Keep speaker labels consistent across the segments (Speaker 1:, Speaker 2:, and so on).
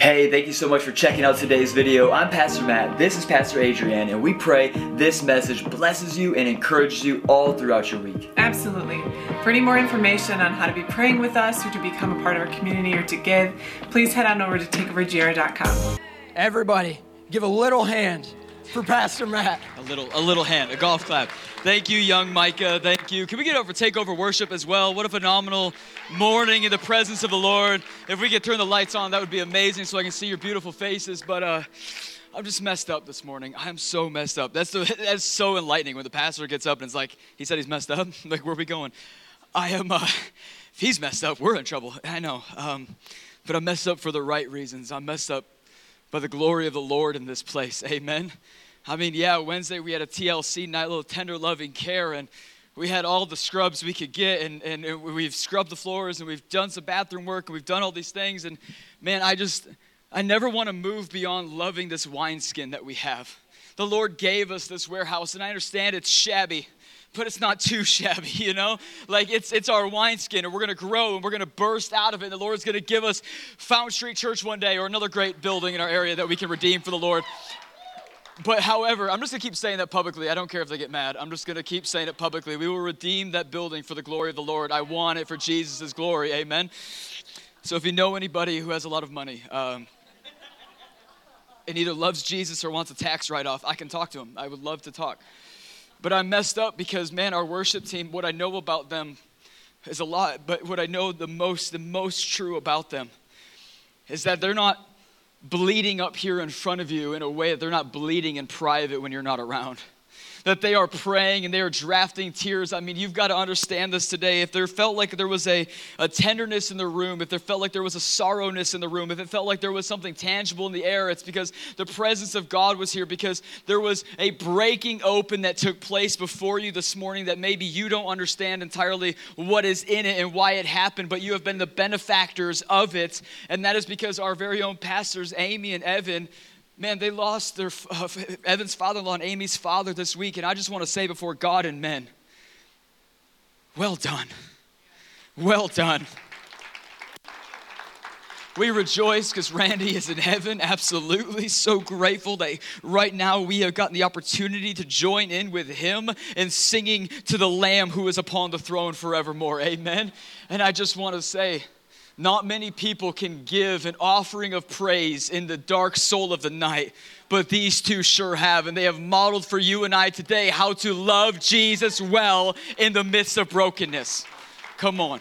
Speaker 1: Hey, thank you so much for checking out today's video. I'm Pastor Matt, this is Pastor Adrian, and we pray this message blesses you and encourages you all throughout your week.
Speaker 2: Absolutely. For any more information on how to be praying with us or to become a part of our community or to give, please head on over to takeovergr.com.
Speaker 3: Everybody, give a little hand for Pastor Matt.
Speaker 4: A little, a little hand, a golf clap. Thank you, young Micah. Thank you. Can we get over takeover worship as well? What a phenomenal morning in the presence of the Lord. If we could turn the lights on, that would be amazing, so I can see your beautiful faces. But uh, I'm just messed up this morning. I'm so messed up. That's the, that's so enlightening when the pastor gets up and it's like, he said he's messed up. like, where are we going? I am. Uh, if he's messed up, we're in trouble. I know. Um, but I'm messed up for the right reasons. I'm messed up by the glory of the Lord in this place. Amen. I mean, yeah, Wednesday we had a TLC night, a little tender loving care, and we had all the scrubs we could get, and, and we've scrubbed the floors, and we've done some bathroom work, and we've done all these things. And man, I just, I never want to move beyond loving this wineskin that we have. The Lord gave us this warehouse, and I understand it's shabby but it's not too shabby, you know? Like it's it's our wineskin, and we're gonna grow and we're gonna burst out of it. And the Lord's gonna give us Fountain Street Church one day or another great building in our area that we can redeem for the Lord. But however, I'm just gonna keep saying that publicly. I don't care if they get mad. I'm just gonna keep saying it publicly. We will redeem that building for the glory of the Lord. I want it for Jesus' glory. Amen. So if you know anybody who has a lot of money, um, and either loves Jesus or wants a tax write off, I can talk to him. I would love to talk. But I'm messed up because, man, our worship team, what I know about them is a lot, but what I know the most, the most true about them is that they're not bleeding up here in front of you in a way that they're not bleeding in private when you're not around that they are praying and they are drafting tears. I mean, you've got to understand this today. If there felt like there was a, a tenderness in the room, if there felt like there was a sorrowness in the room, if it felt like there was something tangible in the air, it's because the presence of God was here, because there was a breaking open that took place before you this morning that maybe you don't understand entirely what is in it and why it happened, but you have been the benefactors of it. And that is because our very own pastors, Amy and Evan, man, they lost their uh, Evan's father-in-law and Amy's father this week, and I just want to say before God and men, well done, well done. We rejoice because Randy is in heaven. Absolutely. So grateful that right now we have gotten the opportunity to join in with him in singing to the Lamb who is upon the throne forevermore. Amen. And I just want to say, not many people can give an offering of praise in the dark soul of the night, but these two sure have. And they have modeled for you and I today how to love Jesus well in the midst of brokenness. Come on.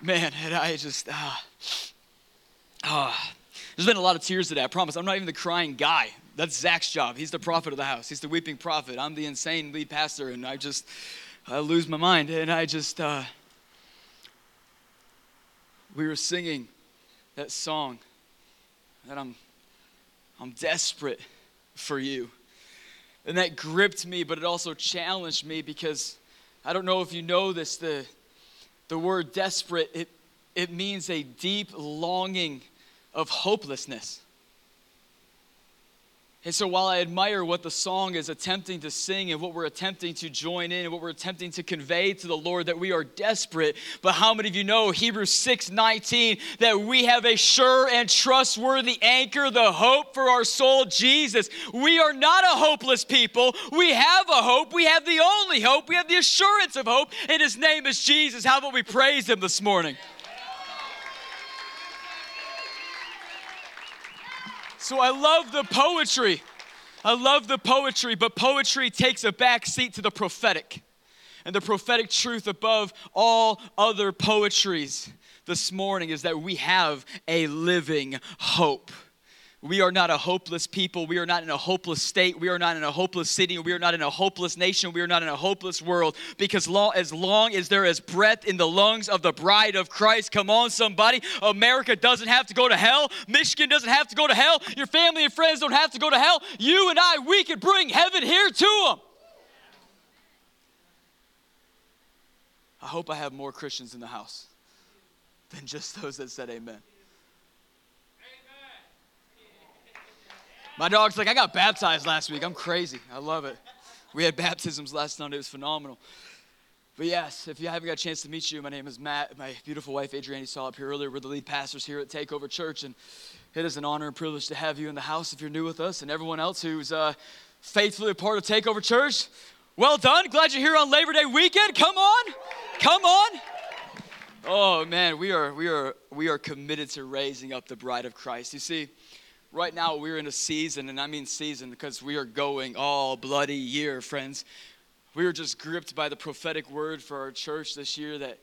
Speaker 4: Man, and I just, ah, ah. There's been a lot of tears today, I promise. I'm not even the crying guy. That's Zach's job. He's the prophet of the house, he's the weeping prophet. I'm the insane lead pastor, and I just, I lose my mind. And I just, uh, we were singing that song that I'm, I'm desperate for you. And that gripped me, but it also challenged me because I don't know if you know this, the, the word desperate, it, it means a deep longing of hopelessness. And so while I admire what the song is attempting to sing and what we're attempting to join in and what we're attempting to convey to the Lord that we are desperate, but how many of you know Hebrews 6:19 that we have a sure and trustworthy anchor, the hope for our soul, Jesus. We are not a hopeless people. We have a hope. We have the only hope. We have the assurance of hope, and his name is Jesus. How about we praise him this morning? So I love the poetry. I love the poetry, but poetry takes a back seat to the prophetic. And the prophetic truth above all other poetries this morning is that we have a living hope. We are not a hopeless people. We are not in a hopeless state. We are not in a hopeless city. We are not in a hopeless nation. We are not in a hopeless world. Because as long as there is breath in the lungs of the bride of Christ, come on, somebody. America doesn't have to go to hell. Michigan doesn't have to go to hell. Your family and friends don't have to go to hell. You and I, we can bring heaven here to them. I hope I have more Christians in the house than just those that said amen. My dog's like, I got baptized last week. I'm crazy. I love it. We had baptisms last Sunday. It was phenomenal. But yes, if you haven't got a chance to meet you, my name is Matt. My beautiful wife, Adrienne, saw up here earlier. We're the lead pastors here at Takeover Church, and it is an honor and privilege to have you in the house if you're new with us, and everyone else who's uh, faithfully a part of Takeover Church. Well done. Glad you're here on Labor Day weekend. Come on, come on. Oh man, we are we are we are committed to raising up the bride of Christ. You see, right now we're in a season, and I mean season because we are going all bloody year, friends we were just gripped by the prophetic word for our church this year that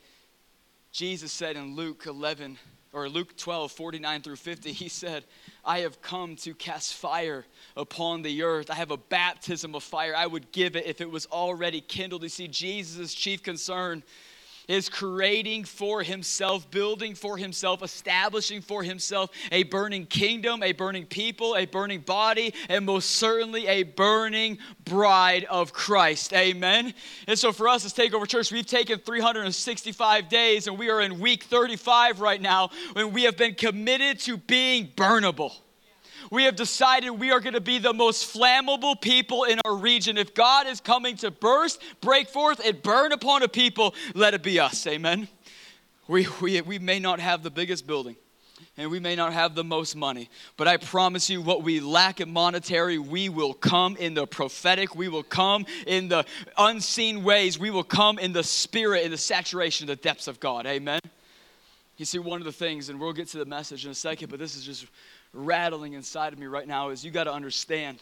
Speaker 4: Jesus said in Luke 11 or Luke 12, 49 through 50, he said, I have come to cast fire upon the earth. I have a baptism of fire. I would give it if it was already kindled. You see, Jesus' chief concern is creating for himself, building for himself, establishing for himself a burning kingdom, a burning people, a burning body, and most certainly a burning bride of Christ. Amen. And so for us as Takeover Church, we've taken 365 days and we are in week 35 right now when we have been committed to being burnable we have decided we are going to be the most flammable people in our region. If God is coming to burst, break forth, and burn upon a people, let it be us. Amen. We, we, we may not have the biggest building and we may not have the most money, but I promise you, what we lack in monetary, we will come in the prophetic, we will come in the unseen ways, we will come in the spirit, in the saturation, the depths of God. Amen. You see, one of the things, and we'll get to the message in a second, but this is just rattling inside of me right now is you got to understand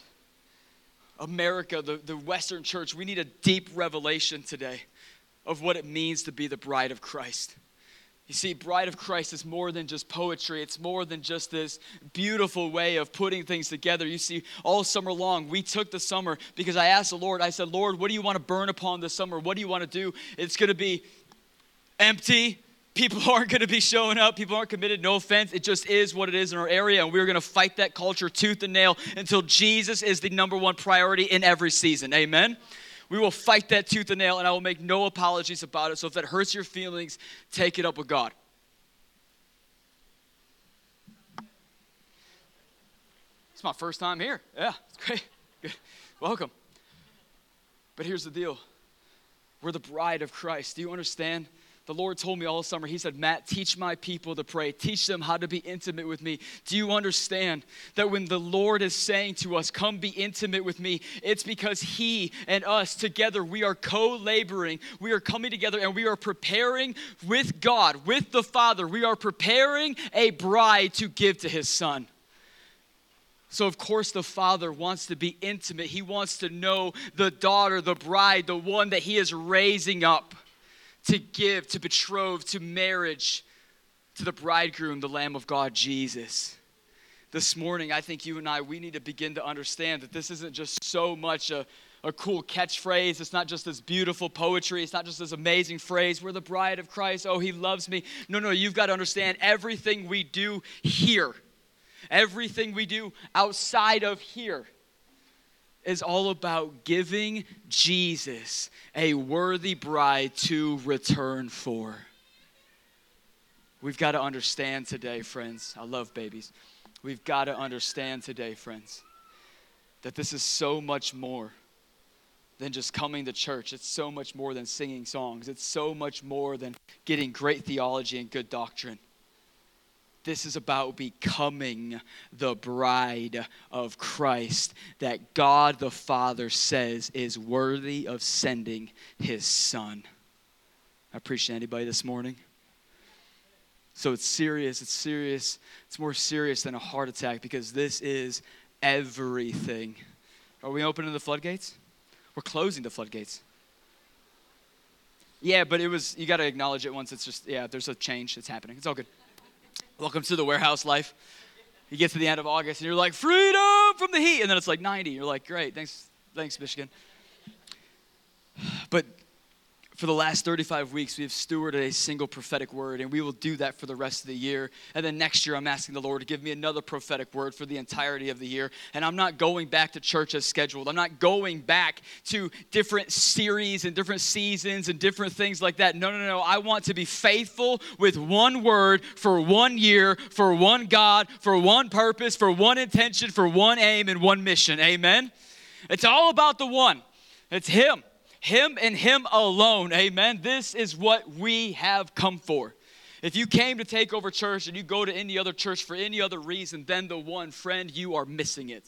Speaker 4: America, the, the Western church, we need a deep revelation today of what it means to be the bride of Christ. You see, Bride of Christ is more than just poetry. It's more than just this beautiful way of putting things together. You see, all summer long, we took the summer because I asked the Lord, I said, Lord, what do you want to burn upon this summer? What do you want to do? It's going to be empty, people aren't going to be showing up. People aren't committed. No offense. It just is what it is in our area. And we're going to fight that culture tooth and nail until Jesus is the number one priority in every season. Amen. We will fight that tooth and nail, and I will make no apologies about it. So if that hurts your feelings, take it up with God. It's my first time here. Yeah, it's great. Good. Welcome. But here's the deal we're the bride of Christ. Do you understand? The Lord told me all summer, He said, Matt, teach my people to pray. Teach them how to be intimate with me. Do you understand that when the Lord is saying to us, Come be intimate with me, it's because He and us together, we are co laboring. We are coming together and we are preparing with God, with the Father. We are preparing a bride to give to His Son. So, of course, the father wants to be intimate. He wants to know the daughter, the bride, the one that he is raising up to give, to betroth, to marriage, to the bridegroom, the Lamb of God, Jesus. This morning, I think you and I, we need to begin to understand that this isn't just so much a, a cool catchphrase. It's not just this beautiful poetry. It's not just this amazing phrase, we're the bride of Christ. Oh, he loves me. No, no, you've got to understand everything we do here, everything we do outside of here is all about giving Jesus a worthy bride to return for. We've got to understand today, friends. I love babies. We've got to understand today, friends, that this is so much more than just coming to church. It's so much more than singing songs. It's so much more than getting great theology and good doctrine. This is about becoming the bride of Christ that God the Father says is worthy of sending his Son. I appreciate anybody this morning. So it's serious, it's serious, it's more serious than a heart attack because this is everything. Are we opening the floodgates? We're closing the floodgates. Yeah, but it was, you got to acknowledge it once it's just, yeah, there's a change that's happening. It's all good. Welcome to the warehouse life. You get to the end of August and you're like, freedom from the heat. And then it's like 90. You're like, great, thanks, thanks, Michigan. But for the last 35 weeks, we have stewarded a single prophetic word, and we will do that for the rest of the year. And then next year, I'm asking the Lord to give me another prophetic word for the entirety of the year. And I'm not going back to church as scheduled. I'm not going back to different series and different seasons and different things like that. No, no, no. I want to be faithful with one word for one year, for one God, for one purpose, for one intention, for one aim, and one mission. Amen? It's all about the one. It's Him. Him and Him alone. Amen. This is what we have come for. If you came to take over church and you go to any other church for any other reason than the one, friend, you are missing it.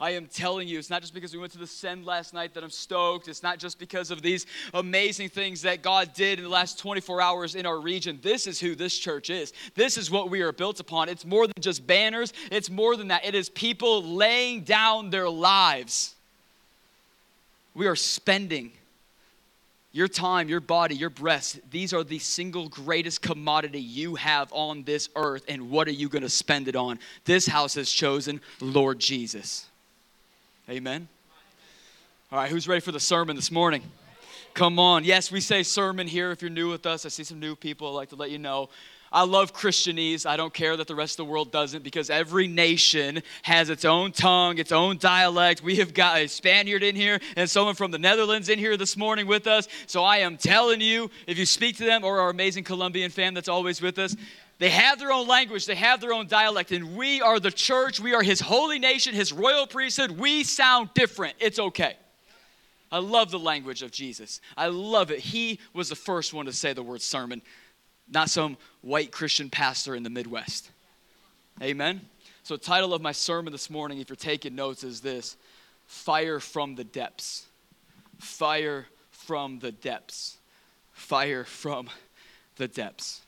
Speaker 4: I am telling you, it's not just because we went to the Send last night that I'm stoked. It's not just because of these amazing things that God did in the last 24 hours in our region. This is who this church is. This is what we are built upon. It's more than just banners, it's more than that. It is people laying down their lives. We are spending your time, your body, your breath, these are the single greatest commodity you have on this earth. And what are you going to spend it on? This house has chosen Lord Jesus. Amen. All right, who's ready for the sermon this morning? Come on. Yes, we say sermon here if you're new with us. I see some new people. I'd like to let you know. I love Christianese. I don't care that the rest of the world doesn't because every nation has its own tongue, its own dialect. We have got a Spaniard in here and someone from the Netherlands in here this morning with us. So I am telling you, if you speak to them or our amazing Colombian fam that's always with us, they have their own language, they have their own dialect, and we are the church. We are His holy nation, His royal priesthood. We sound different. It's okay. I love the language of Jesus. I love it. He was the first one to say the word sermon not some white Christian pastor in the Midwest. Amen? So, title of my sermon this morning, if you're taking notes, is this Fire from the Depths. Fire from the Depths. Fire from the Depths.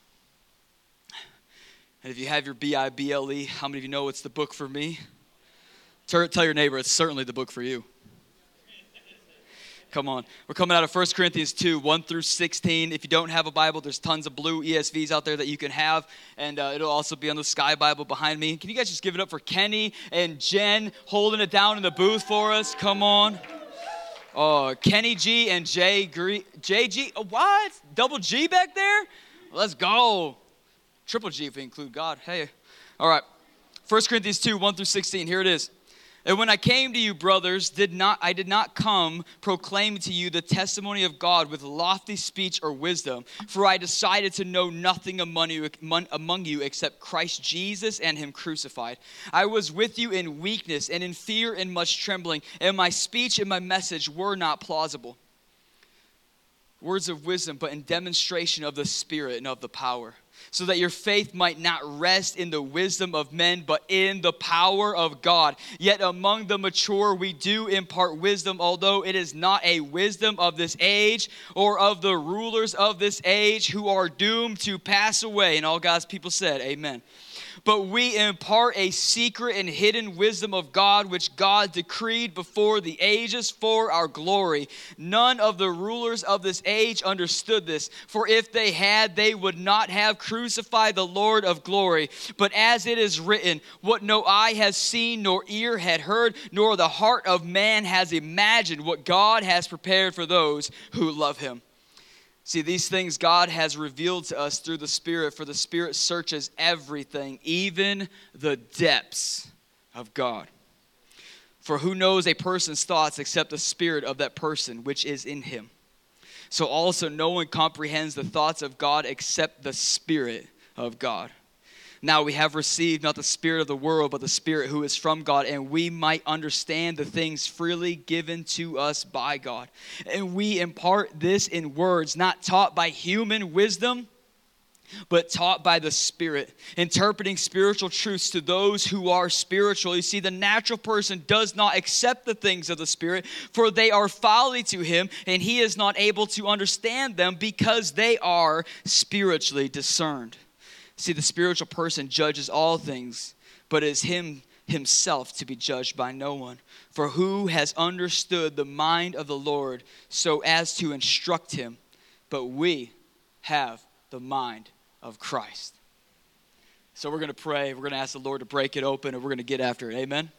Speaker 4: And if you have your B I B L E, how many of you know it's the book for me? Tell your neighbor it's certainly the book for you. Come on. We're coming out of 1 Corinthians 2, 1 through 16. If you don't have a Bible, there's tons of blue ESVs out there that you can have, and uh, it'll also be on the Sky Bible behind me. Can you guys just give it up for Kenny and Jen holding it down in the booth for us? Come on. Oh, Kenny G and Jay G. JG. Oh, what? Double G back there? Let's go. Triple G if we include God. Hey. All right. 1 Corinthians 2, 1 through 16. Here it is. And when I came to you, brothers, did not I did not come proclaiming to you the testimony of God with lofty speech or wisdom, for I decided to know nothing among you, among you except Christ Jesus and Him crucified. I was with you in weakness and in fear and much trembling, and my speech and my message were not plausible. Words of wisdom, but in demonstration of the Spirit and of the power so that your faith might not rest in the wisdom of men, but in the power of God. Yet among the mature, we do impart wisdom, although it is not a wisdom of this age or of the rulers of this age who are doomed to pass away. And all God's people said, Amen but we impart a secret and hidden wisdom of God, which God decreed before the ages for our glory. None of the rulers of this age understood this, for if they had, they would not have crucified the Lord of glory. But as it is written, what no eye has seen, nor ear had heard, nor the heart of man has imagined, what God has prepared for those who love him. See, these things God has revealed to us through the Spirit, for the Spirit searches everything, even the depths of God. For who knows a person's thoughts except the Spirit of that person which is in him? So also, no one comprehends the thoughts of God except the Spirit of God. Now we have received not the Spirit of the world, but the Spirit who is from God, and we might understand the things freely given to us by God. And we impart this in words, not taught by human wisdom but taught by the Spirit, interpreting spiritual truths to those who are spiritual. You see, the natural person does not accept the things of the Spirit, for they are folly to him, and he is not able to understand them because they are spiritually discerned. See, the spiritual person judges all things, but it is him himself to be judged by no one. For who has understood the mind of the Lord so as to instruct him? But we have the mind of Christ. So we're going to pray. We're going to ask the Lord to break it open and we're going to get after it. Amen?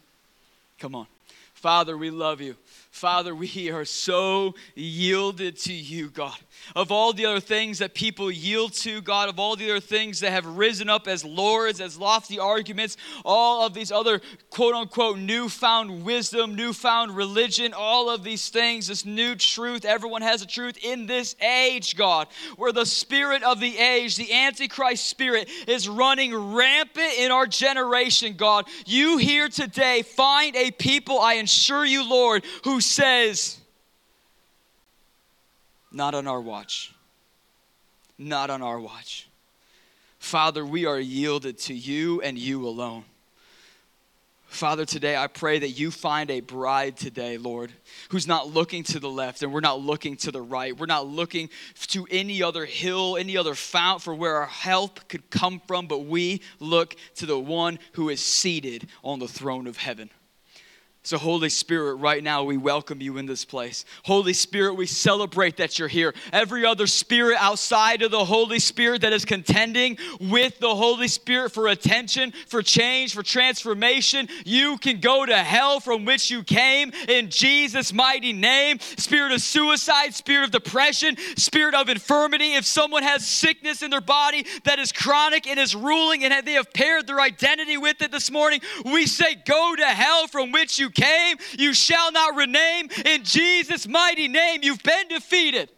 Speaker 4: Come on. Father, we love you. Father, we are so yielded to you, God. Of all the other things that people yield to, God, of all the other things that have risen up as lords, as lofty arguments, all of these other quote unquote newfound wisdom, newfound religion, all of these things, this new truth, everyone has a truth in this age, God, where the spirit of the age, the Antichrist spirit, is running rampant in our generation, God. You here today find a people, I assure you, Lord, who says, Not on our watch. Not on our watch. Father, we are yielded to you and you alone. Father, today I pray that you find a bride today, Lord, who's not looking to the left and we're not looking to the right. We're not looking to any other hill, any other fount for where our help could come from, but we look to the one who is seated on the throne of heaven. So, Holy Spirit, right now we welcome you in this place. Holy Spirit, we celebrate that you're here. Every other spirit outside of the Holy Spirit that is contending with the Holy Spirit for attention, for change, for transformation, you can go to hell from which you came in Jesus' mighty name. Spirit of suicide, spirit of depression, spirit of infirmity. If someone has sickness in their body that is chronic and is ruling and they have paired their identity with it this morning, we say, Go to hell from which you came, you shall not rename. In Jesus' mighty name, you've been defeated.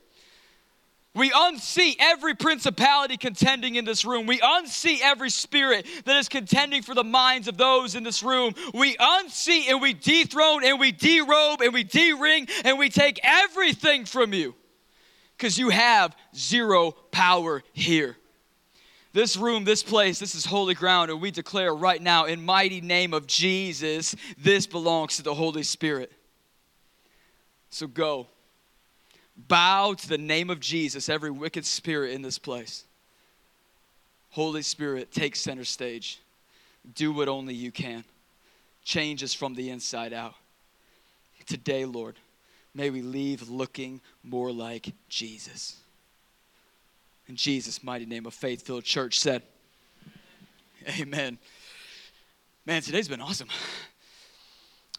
Speaker 4: We unsee every principality contending in this room. We unsee every spirit that is contending for the minds of those in this room. We unsee and we dethrone and we derobe and we de-ring and we take everything from you because you have zero power here. This room, this place, this is holy ground, and we declare right now, in mighty name of Jesus, this belongs to the Holy Spirit. So go. Bow to the name of Jesus, every wicked spirit in this place. Holy Spirit, take center stage. Do what only you can. Change us from the inside out. Today, Lord, may we leave looking more like Jesus. In Jesus' mighty name, a faith filled church said, Amen. Man, today's been awesome.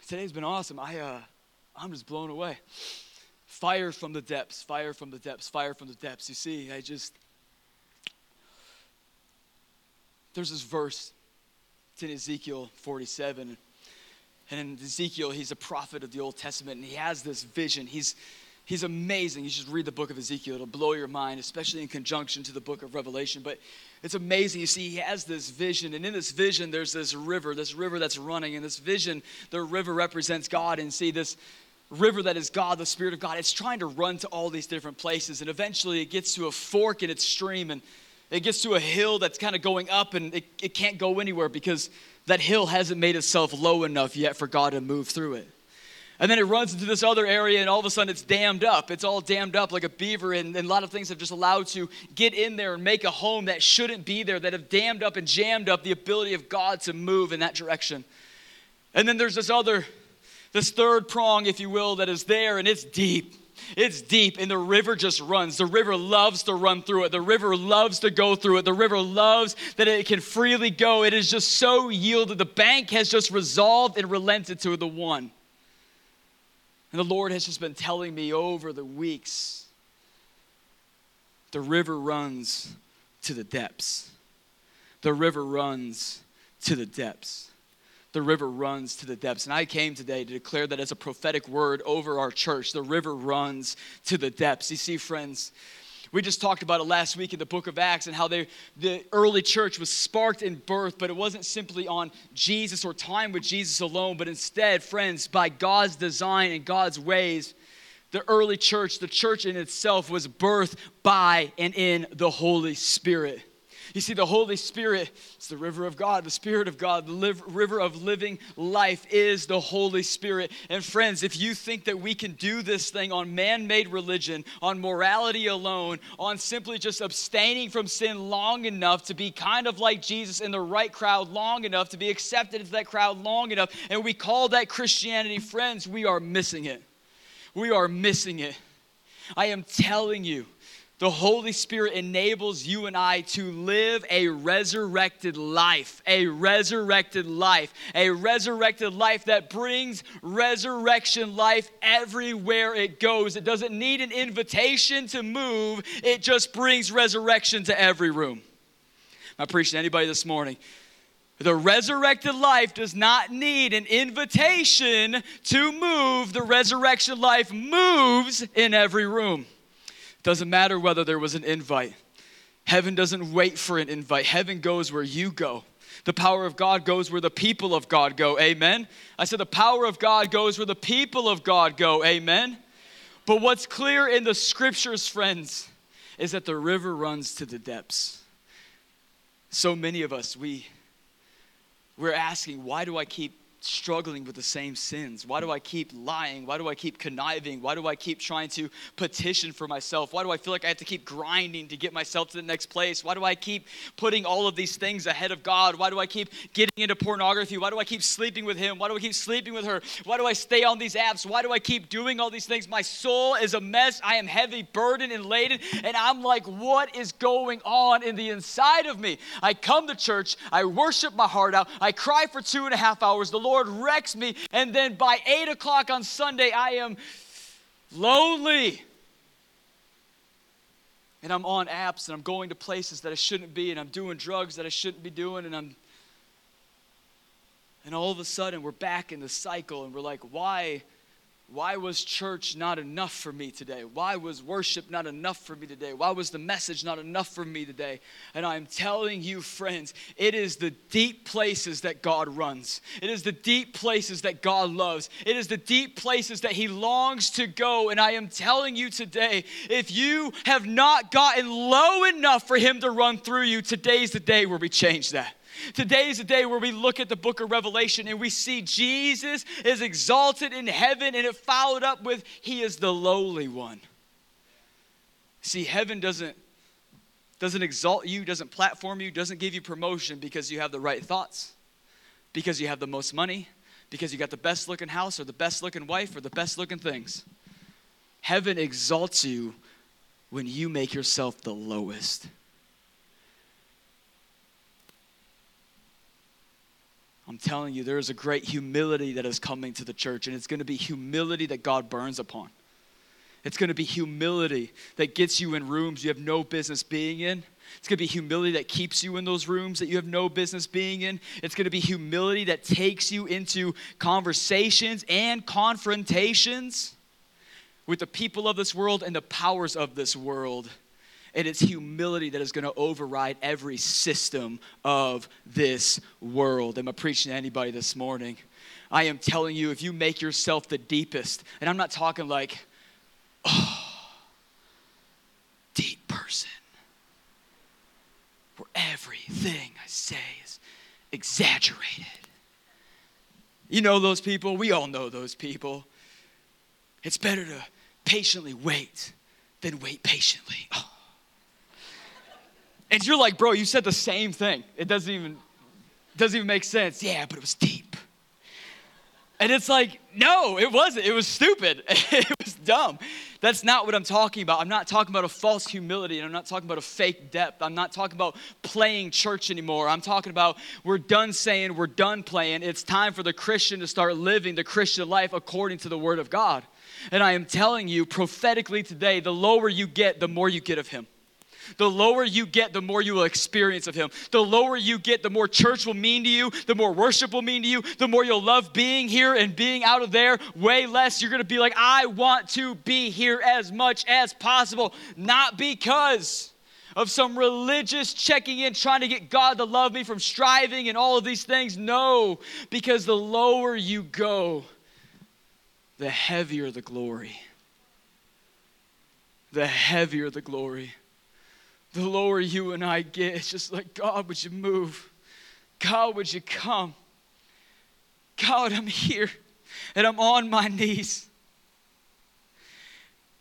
Speaker 4: Today's been awesome. I, uh, I'm just blown away. Fire from the depths, fire from the depths, fire from the depths. You see, I just. There's this verse. It's in Ezekiel 47. And in Ezekiel, he's a prophet of the Old Testament, and he has this vision. He's He's amazing. You should read the book of Ezekiel. It'll blow your mind, especially in conjunction to the book of Revelation. But it's amazing. You see, he has this vision, and in this vision, there's this river, this river that's running. And this vision, the river represents God. And see, this river that is God, the Spirit of God, it's trying to run to all these different places. And eventually, it gets to a fork in its stream, and it gets to a hill that's kind of going up, and it, it can't go anywhere because that hill hasn't made itself low enough yet for God to move through it. And then it runs into this other area, and all of a sudden it's dammed up. It's all dammed up like a beaver, and, and, a lot of things have just allowed to get in there and make a home that shouldn't be there, that have dammed up and jammed up the ability of God to move in that direction. And then there's this other, this third prong, if you will, that is there, and it's deep. It's deep, and the river just runs. The river loves to run through it. The river loves to go through it. The river loves that it can freely go. It is just so yielded. The bank has just resolved and relented to the one. And the Lord has just been telling me over the weeks the river runs to the depths. The river runs to the depths. The river runs to the depths. And I came today to declare that as a prophetic word over our church. The river runs to the depths. You see, friends, we just talked about it last week in the book of Acts and how they, the early church was sparked in birth, but it wasn't simply on Jesus or time with Jesus alone, but instead, friends, by God's design and God's ways, the early church, the church in itself, was birthed by and in the Holy Spirit. You see, the Holy Spirit is the river of God, the Spirit of God, the river of living life is the Holy Spirit. And friends, if you think that we can do this thing on man made religion, on morality alone, on simply just abstaining from sin long enough to be kind of like Jesus in the right crowd long enough, to be accepted into that crowd long enough, and we call that Christianity, friends, we are missing it. We are missing it. I am telling you the Holy Spirit enables you and I to live a resurrected life, a resurrected life, a resurrected life that brings resurrection life everywhere it goes. It doesn't need an invitation to move, it just brings resurrection to every room. I'm preaching to anybody this morning. The resurrected life does not need an invitation to move. The resurrection life moves in every room. Doesn't matter whether there was an invite. Heaven doesn't wait for an invite. Heaven goes where you go. The power of God goes where the people of God go. Amen. I said the power of God goes where the people of God go. Amen. But what's clear in the scriptures, friends, is that the river runs to the depths. So many of us, we, we're asking, why do I keep struggling with the same sins? Why do I keep lying? Why do I keep conniving? Why do I keep trying to petition for myself? Why do I feel like I have to keep grinding to get myself to the next place? Why do I keep putting all of these things ahead of God? Why do I keep getting into pornography? Why do I keep sleeping with him? Why do I keep sleeping with her? Why do I stay on these apps? Why do I keep doing all these things? My soul is a mess. I am heavy, burdened, and laden. And I'm like, what is going on in the inside of me? I come to church, I worship my heart out, I cry for two and a half hours. The Lord wrecks me. And then by eight o'clock on Sunday, I am lonely. And I'm on apps and I'm going to places that I shouldn't be and I'm doing drugs that I shouldn't be doing and I'm and all of a sudden we're back in the cycle and we're like, why why was church not enough for me today? Why was worship not enough for me today? Why was the message not enough for me today? And I'm telling you, friends, it is the deep places that God runs. It is the deep places that God loves. It is the deep places that He longs to go. And I am telling you today, if you have not gotten low enough for Him to run through you, today's the day where we change that. Today is the day where we look at the book of Revelation and we see Jesus is exalted in heaven and it followed up with he is the lowly one. See, heaven doesn't doesn't exalt you, doesn't platform you, doesn't give you promotion because you have the right thoughts, because you have the most money, because you got the best looking house or the best looking wife or the best looking things. Heaven exalts you when you make yourself the lowest. I'm telling you, there is a great humility that is coming to the church, and it's going to be humility that God burns upon. It's going to be humility that gets you in rooms you have no business being in. It's going to be humility that keeps you in those rooms that you have no business being in. It's going to be humility that takes you into conversations and confrontations with the people of this world and the powers of this world. And it's humility that is going to override every system of this world. Am I preaching to anybody this morning? I am telling you, if you make yourself the deepest, and I'm not talking like, oh, deep person, where everything I say is exaggerated. You know those people? We all know those people. It's better to patiently wait than wait patiently. Oh. And you're like, bro, you said the same thing. It doesn't even doesn't even make sense. Yeah, but it was deep. And it's like, no, it wasn't. It was stupid. it was dumb. That's not what I'm talking about. I'm not talking about a false humility and I'm not talking about a fake depth. I'm not talking about playing church anymore. I'm talking about we're done saying, we're done playing. It's time for the Christian to start living the Christian life according to the Word of God. And I am telling you prophetically today, the lower you get, the more you get of Him. The lower you get, the more you will experience of Him. The lower you get, the more church will mean to you, the more worship will mean to you, the more you'll love being here and being out of there. Way less, you're gonna be like, I want to be here as much as possible. Not because of some religious checking in, trying to get God to love me from striving and all of these things. No, because the lower you go, the heavier the glory. The heavier the glory the lower you and I get, it's just like, God, would you move? God, would you come? God, I'm here and I'm on my knees.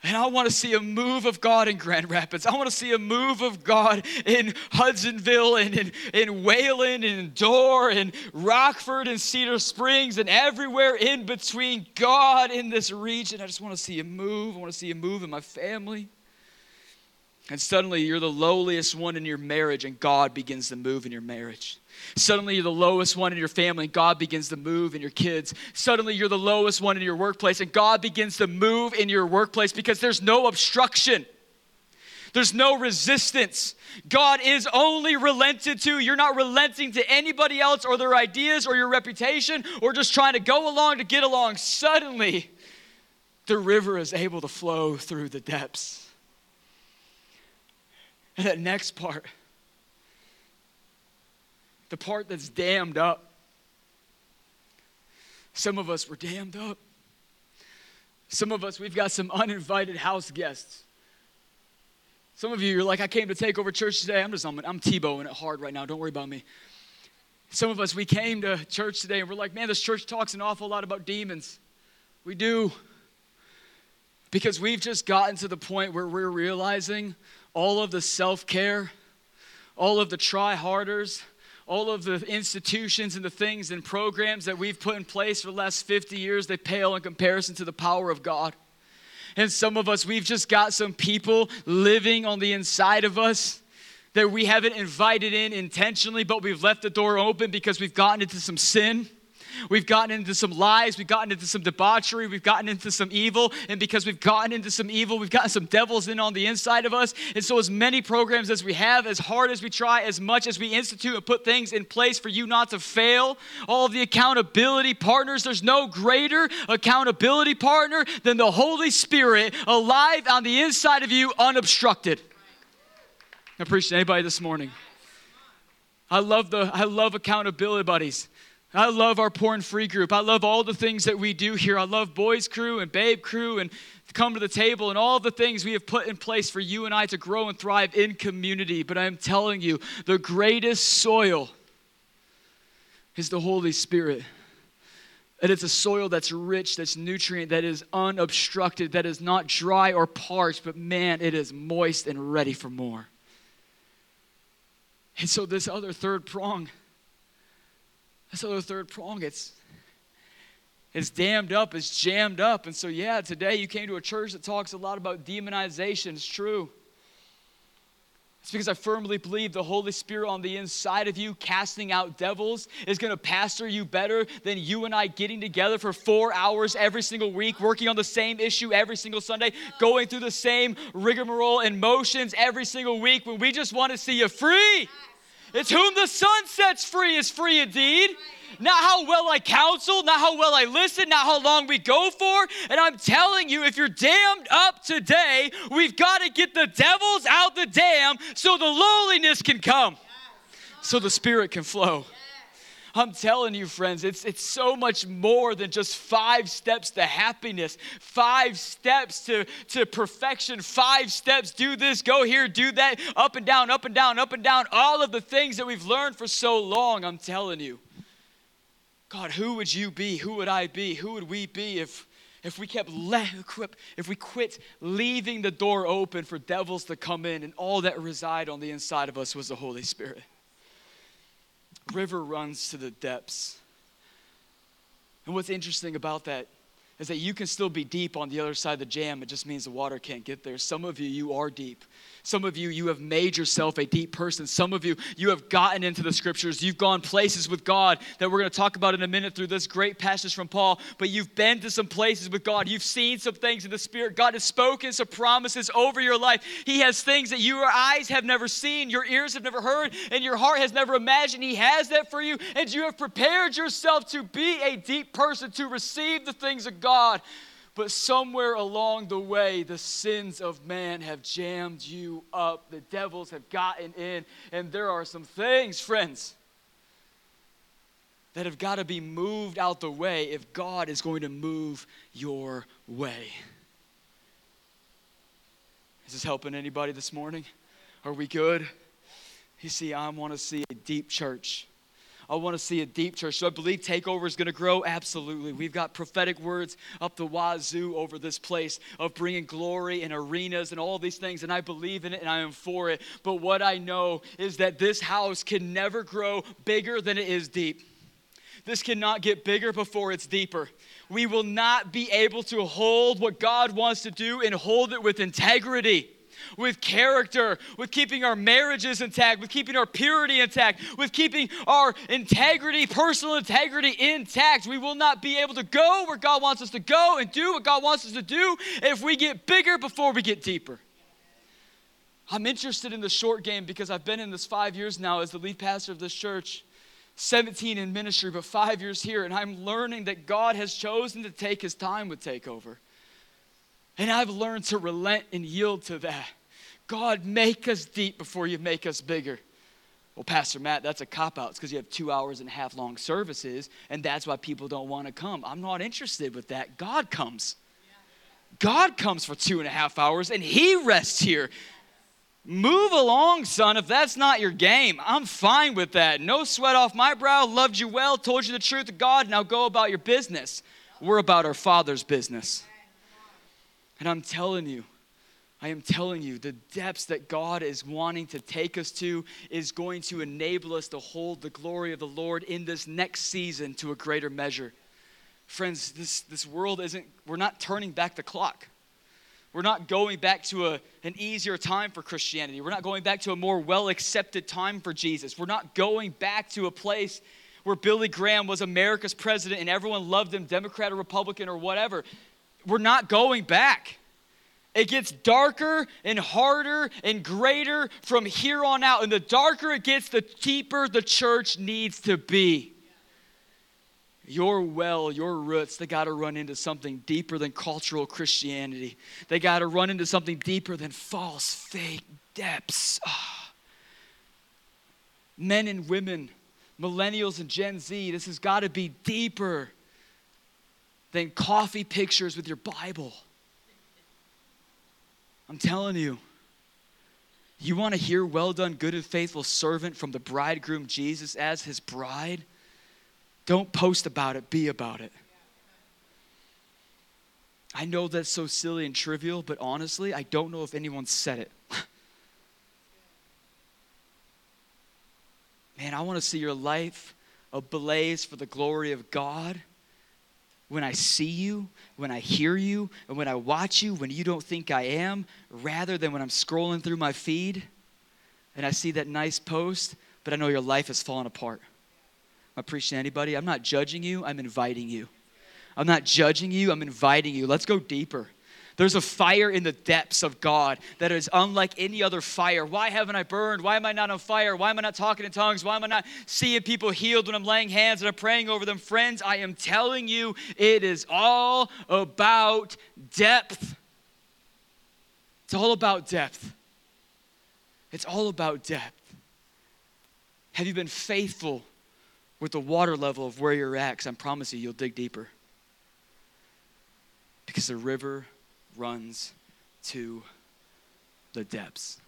Speaker 4: And I want to see a move of God in Grand Rapids. I want to see a move of God in Hudsonville and in, in Wayland and Dorr and Rockford and Cedar Springs and everywhere in between. God in this region. I just want to see a move. I want to see a move in my family. And suddenly you're the lowliest one in your marriage, and God begins to move in your marriage. Suddenly you're the lowest one in your family, and God begins to move in your kids. Suddenly you're the lowest one in your workplace, and God begins to move in your workplace because there's no obstruction. There's no resistance. God is only relented to. You're not relenting to anybody else or their ideas or your reputation or just trying to go along to get along. Suddenly, the river is able to flow through the depths. And that next part, the part that's dammed up. Some of us were dammed up. Some of us, we've got some uninvited house guests. Some of you, you're like, I came to take over church today. I'm just, I'm, I'm Tebowing it hard right now. Don't worry about me. Some of us, we came to church today and we're like, man, this church talks an awful lot about demons. We do. Because we've just gotten to the point where we're realizing all of the self care, all of the try harders, all of the institutions and the things and programs that we've put in place for the last 50 years, they pale in comparison to the power of God. And some of us, we've just got some people living on the inside of us that we haven't invited in intentionally, but we've left the door open because we've gotten into some sin. We've gotten into some lies, we've gotten into some debauchery, we've gotten into some evil, and because we've gotten into some evil, we've gotten some devils in on the inside of us. And so, as many programs as we have, as hard as we try, as much as we institute and put things in place for you not to fail, all of the accountability partners, there's no greater accountability partner than the Holy Spirit alive on the inside of you, unobstructed. I appreciate anybody this morning. I love the I love accountability buddies. I love our porn free group. I love all the things that we do here. I love Boys Crew and Babe Crew and come to the table and all the things we have put in place for you and I to grow and thrive in community. But I'm telling you, the greatest soil is the Holy Spirit. And it's a soil that's rich, that's nutrient, that is unobstructed, that is not dry or parched, but man, it is moist and ready for more. And so, this other third prong, this the third prong, it's it's dammed up, it's jammed up. And so, yeah, today you came to a church that talks a lot about demonization. It's true. It's because I firmly believe the Holy Spirit on the inside of you, casting out devils, is going to pastor you better than you and I getting together for four hours every single week, working on the same issue every single Sunday, going through the same rigmarole and motions every single week when we just want to see you free. It's whom the Son sets free is free indeed. Not how well I counsel, not how well I listen, not how long we go for. And I'm telling you, if you're dammed up today, we've got to get the devils out the dam so the lowliness can come, so the Spirit can flow. I'm telling you, friends, it's, it's so much more than just five steps to happiness, five steps to, to perfection, five steps, do this, go here, do that, up and down, up and down, up and down, all of the things that we've learned for so long. I'm telling you. God, who would you be? Who would I be? Who would we be if, if we kept le- if we quit leaving the door open for devils to come in and all that reside on the inside of us was the Holy Spirit? River runs to the depths. And what's interesting about that is that you can still be deep on the other side of the jam. It just means the water can't get there. Some of you, you are deep. Some of you, you have made yourself a deep person. Some of you, you have gotten into the scriptures. You've gone places with God that we're going to talk about in a minute through this great passage from Paul. But you've been to some places with God. You've seen some things in the Spirit. God has spoken some promises over your life. He has things that your eyes have never seen, your ears have never heard, and your heart has never imagined. He has that for you. And you have prepared yourself to be a deep person, to receive the things of God. But somewhere along the way, the sins of man have jammed you up. The devils have gotten in. And there are some things, friends, that have got to be moved out the way if God is going to move your way. Is this helping anybody this morning? Are we good? You see, I want to see a deep church I want to see a deep church. So I believe takeover is going to grow? Absolutely. We've got prophetic words up the wazoo over this place of bringing glory and arenas and all these things, and I believe in it and I am for it. But what I know is that this house can never grow bigger than it is deep. This cannot get bigger before it's deeper. We will not be able to hold what God wants to do and hold it with integrity with character, with keeping our marriages intact, with keeping our purity intact, with keeping our integrity, personal integrity intact. We will not be able to go where God wants us to go and do what God wants us to do if we get bigger before we get deeper. I'm interested in the short game because I've been in this five years now as the lead pastor of this church. 17 in ministry, but five years here, and I'm learning that God has chosen to take his time with takeover. And I've learned to relent and yield to that. God, make us deep before you make us bigger. Well, Pastor Matt, that's a cop out. It's because you have two hours and a half long services, and that's why people don't want to come. I'm not interested with that. God comes. God comes for two and a half hours and he rests here. Move along, son, if that's not your game. I'm fine with that. No sweat off my brow. Loved you well, told you the truth of God. Now go about your business. We're about our Father's business. And I'm telling you, I am telling you, the depths that God is wanting to take us to is going to enable us to hold the glory of the Lord in this next season to a greater measure. Friends, this, this world isn't, we're not turning back the clock. We're not going back to a, an easier time for Christianity. We're not going back to a more well accepted time for Jesus. We're not going back to a place where Billy Graham was America's president and everyone loved him, Democrat or Republican or whatever. We're not going back. It gets darker and harder and greater from here on out. And the darker it gets, the deeper the church needs to be your well, your roots, they got to run into something deeper than cultural Christianity. They got to run into something deeper than false, fake depths. Oh. Men and women, millennials and Gen Z, this has got to be deeper than coffee pictures with your Bible. I'm telling you. You want to hear, well done, good and faithful servant from the bridegroom Jesus as his bride? Don't post about it, be about it. I know that's so silly and trivial, but honestly, I don't know if anyone said it. Man, I want to see your life ablaze for the glory of God. When I see you, when I hear you, and when I watch you, when you don't think I am, rather than when I'm scrolling through my feed and I see that nice post, but I know your life has fallen apart. I'm preaching to anybody. I'm not judging you, I'm inviting you. I'm not judging you, I'm inviting you. Let's go deeper. There's a fire in the depths of God that is unlike any other fire. Why haven't I burned? Why am I not on fire? Why am I not talking in tongues? Why am I not seeing people healed when I'm laying hands and I'm praying over them? Friends, I am telling you, it is all about depth. It's all about depth. It's all about depth. Have you been faithful with the water level of where you're at, because I promise you, you'll dig deeper. Because the river runs to the depths.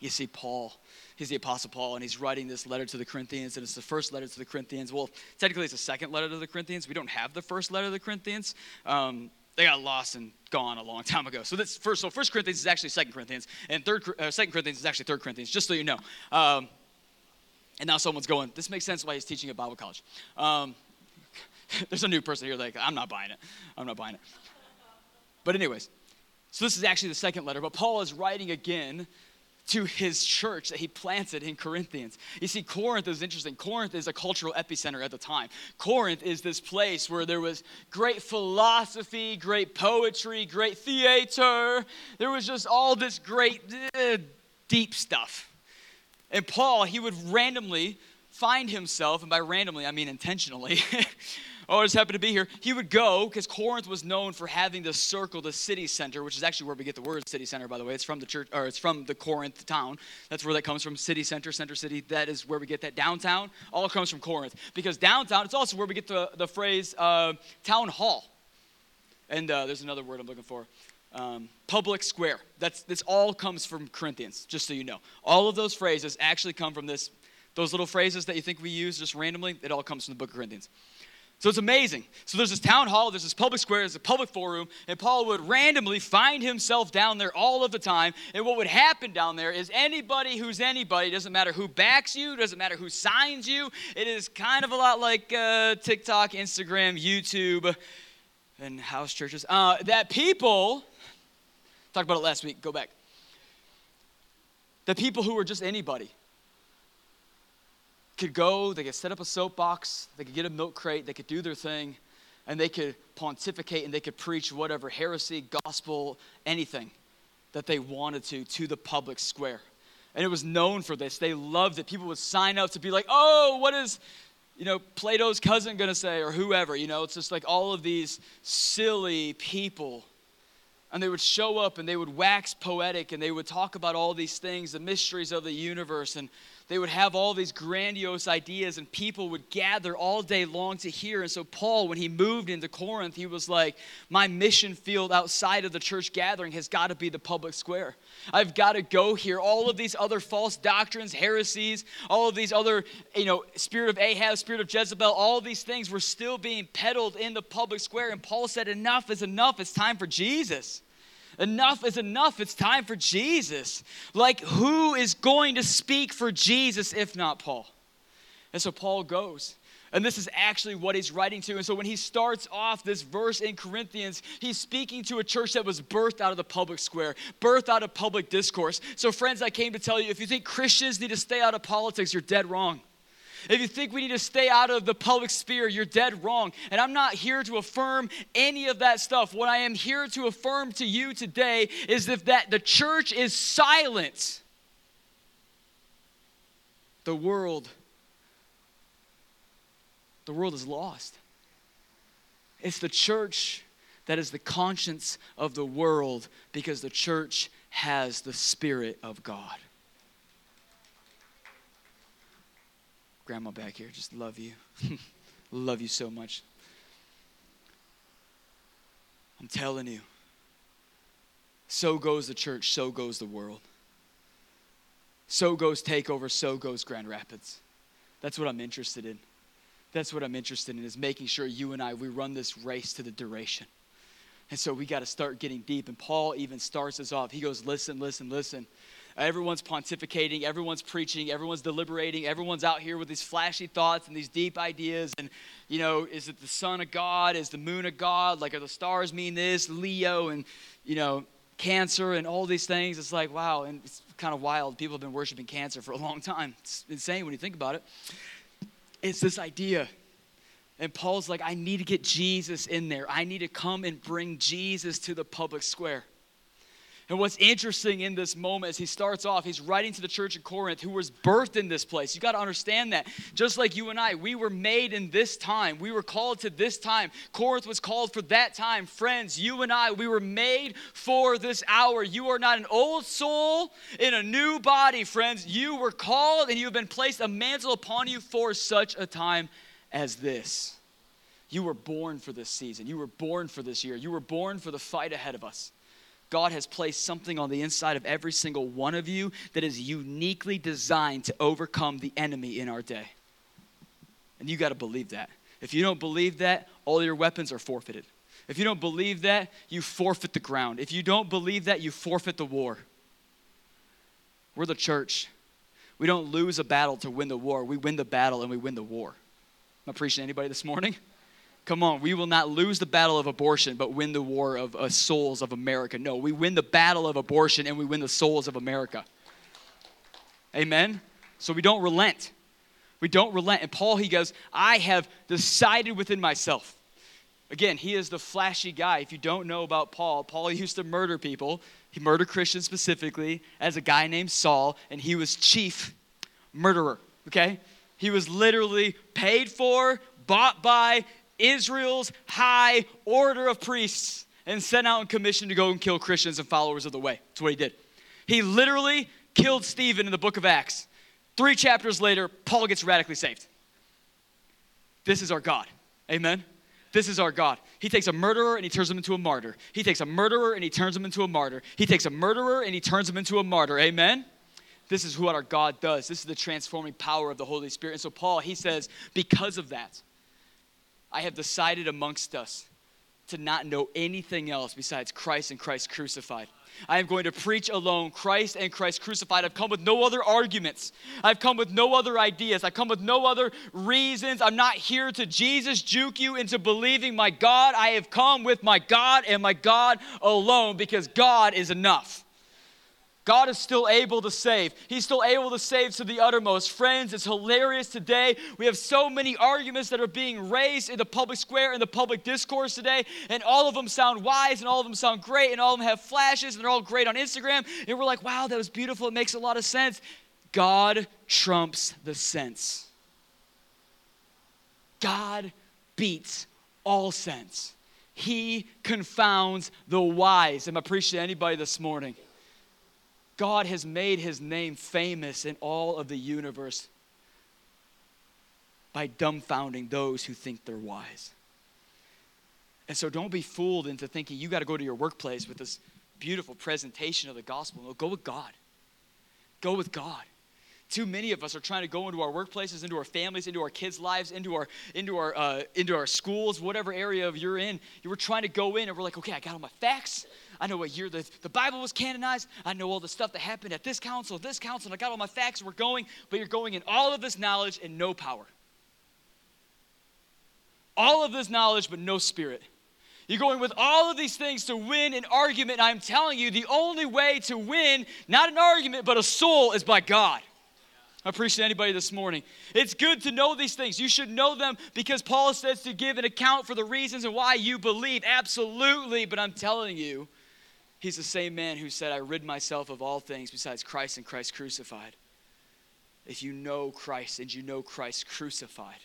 Speaker 4: You see, Paul, he's the Apostle Paul, and he's writing this letter to the Corinthians, and it's the first letter to the Corinthians. Well, technically, it's the second letter to the Corinthians. We don't have the first letter to the Corinthians. Um, they got lost and gone a long time ago. So this first, so First Corinthians is actually Second Corinthians, and third, uh, Second Corinthians is actually Third Corinthians. Just so you know. Um, and now someone's going, this makes sense why he's teaching at Bible college. Um, there's a new person here like, I'm not buying it. I'm not buying it. But, anyways, so this is actually the second letter, but Paul is writing again to his church that he planted in Corinthians. You see, Corinth is interesting. Corinth is a cultural epicenter at the time. Corinth is this place where there was great philosophy, great poetry, great theater. There was just all this great, uh, deep stuff. And Paul, he would randomly find himself, and by randomly, I mean intentionally. oh, I just happened to be here. He would go, because Corinth was known for having the circle, the city center, which is actually where we get the word city center, by the way. It's from the church, or it's from the Corinth town. That's where that comes from. City center, center city. That is where we get that downtown. All comes from Corinth. Because downtown, it's also where we get the, the phrase uh, town hall. And uh, there's another word I'm looking for um, public square. That's this all comes from Corinthians, just so you know. All of those phrases actually come from this. Those little phrases that you think we use just randomly, it all comes from the book of Corinthians. So it's amazing. So there's this town hall, there's this public square, there's a public forum, and Paul would randomly find himself down there all of the time. And what would happen down there is anybody who's anybody, doesn't matter who backs you, doesn't matter who signs you. It is kind of a lot like uh, TikTok, Instagram, YouTube, and house churches. Uh, that people Talked about it last week. Go back. The people who were just anybody could go, they could set up a soapbox, they could get a milk crate, they could do their thing, and they could pontificate and they could preach whatever heresy, gospel, anything that they wanted to to the public square. And it was known for this. They loved it. People would sign up to be like, oh, what is, you know, Plato's cousin gonna say, or whoever, you know, it's just like all of these silly people and they would show up and they would wax poetic and they would talk about all these things, the mysteries of the universe. And they would have all these grandiose ideas and people would gather all day long to hear. And so paul when he moved into corinth he was like my mission field outside of the church gathering has got to be the public square. I've got to go here. All of these other false doctrines heresies all of these other you know spirit of ahab spirit of jezebel all these things were still being peddled in the public square. And paul said enough is enough. It's time for jesus Enough is enough. It's time for Jesus. Like, who is going to speak for Jesus if not Paul? And so Paul goes. And this is actually what he's writing to. And so when he starts off this verse in Corinthians, he's speaking to a church that was birthed out of the public square, birthed out of public discourse. So, friends, I came to tell you if you think Christians need to stay out of politics, you're dead wrong. If you think we need to stay out of the public sphere, you're dead wrong. And I'm not here to affirm any of that stuff. What I am here to affirm to you today is if that the church is silent, the world the world is lost. It's the church that is the conscience of the world because the church has the spirit of God. Grandma back here, just love you. love you so much. I'm telling you, so goes the church, so goes the world. So goes Takeover, so goes Grand Rapids. That's what I'm interested in. That's what I'm interested in is making sure you and I we run this race to the duration. And so we got to start getting deep. And Paul even starts us off. He goes, Listen, listen, listen. Everyone's pontificating, everyone's preaching, everyone's deliberating, everyone's out here with these flashy thoughts and these deep ideas. And, you know, is it the sun of God? Is the moon of God? Like, are the stars mean this? Leo and, you know, cancer and all these things. It's like, wow. And it's kind of wild. People have been worshiping cancer for a long time. It's insane when you think about it. It's this idea. And Paul's like, I need to get Jesus in there. I need to come and bring Jesus to the public square. And what's interesting in this moment is he starts off, he's writing to the church in Corinth who was birthed in this place. You got to understand that. Just like you and I, we were made in this time. We were called to this time. Corinth was called for that time. Friends, you and I, we were made for this hour. You are not an old soul in a new body, friends. You were called and you have been placed a mantle upon you for such a time as this. You were born for this season. You were born for this year. You were born for the fight ahead of us. God has placed something on the inside of every single one of you that is uniquely designed to overcome the enemy in our day. And you got to believe that. If you don't believe that, all your weapons are forfeited. If you don't believe that, you forfeit the ground. If you don't believe that, you forfeit the war. We're the church. We don't lose a battle to win the war. We win the battle and we win the war. Am I preaching anybody this morning? Come on, we will not lose the battle of abortion, but win the war of uh, souls of America. No, we win the battle of abortion and we win the souls of America. Amen? So we don't relent. We don't relent. And Paul, he goes, I have decided within myself. Again, he is the flashy guy. If you don't know about Paul, Paul used to murder people. He murdered Christians specifically as a guy named Saul, and he was chief murderer, okay? He was literally paid for, bought by, Israel's high order of priests and sent out and commissioned to go and kill Christians and followers of the way. That's what he did. He literally killed Stephen in the book of Acts. Three chapters later, Paul gets radically saved. This is our God. Amen. This is our God. He takes a murderer and he turns him into a martyr. He takes a murderer and he turns him into a martyr. He takes a murderer and he turns him into a martyr. Amen. This is what our God does. This is the transforming power of the Holy Spirit. And so, Paul, he says, because of that, I have decided amongst us to not know anything else besides Christ and Christ crucified. I am going to preach alone Christ and Christ crucified. I've come with no other arguments. I've come with no other ideas. I've come with no other reasons. I'm not here to Jesus juke you into believing my God. I have come with my God and my God alone because God is enough. God is still able to save. He's still able to save to the uttermost. Friends, it's hilarious today. We have so many arguments that are being raised in the public square, in the public discourse today, and all of them sound wise and all of them sound great and all of them have flashes and they're all great on Instagram. And we're like, wow, that was beautiful. It makes a lot of sense. God trumps the sense. God beats all sense. He confounds the wise. Am I preaching to anybody this morning? God has made his name famous in all of the universe by dumbfounding those who think they're wise. And so don't be fooled into thinking you got to go to your workplace with this beautiful presentation of the gospel. No, go with God. Go with God. Too many of us are trying to go into our workplaces, into our families, into our kids' lives, into our into our uh, into our schools, whatever area of you're in. You were trying to go in, and we're like, okay, I got all my facts. I know what year the, the Bible was canonized. I know all the stuff that happened at this council, this council. And I got all my facts. We're going, but you're going in all of this knowledge and no power. All of this knowledge, but no spirit. You're going with all of these things to win an argument. I'm telling you, the only way to win, not an argument, but a soul, is by God. I appreciate anybody this morning. It's good to know these things. You should know them because Paul says to give an account for the reasons and why you believe. Absolutely. But I'm telling you, he's the same man who said, I rid myself of all things besides Christ and Christ crucified. If you know Christ and you know Christ crucified,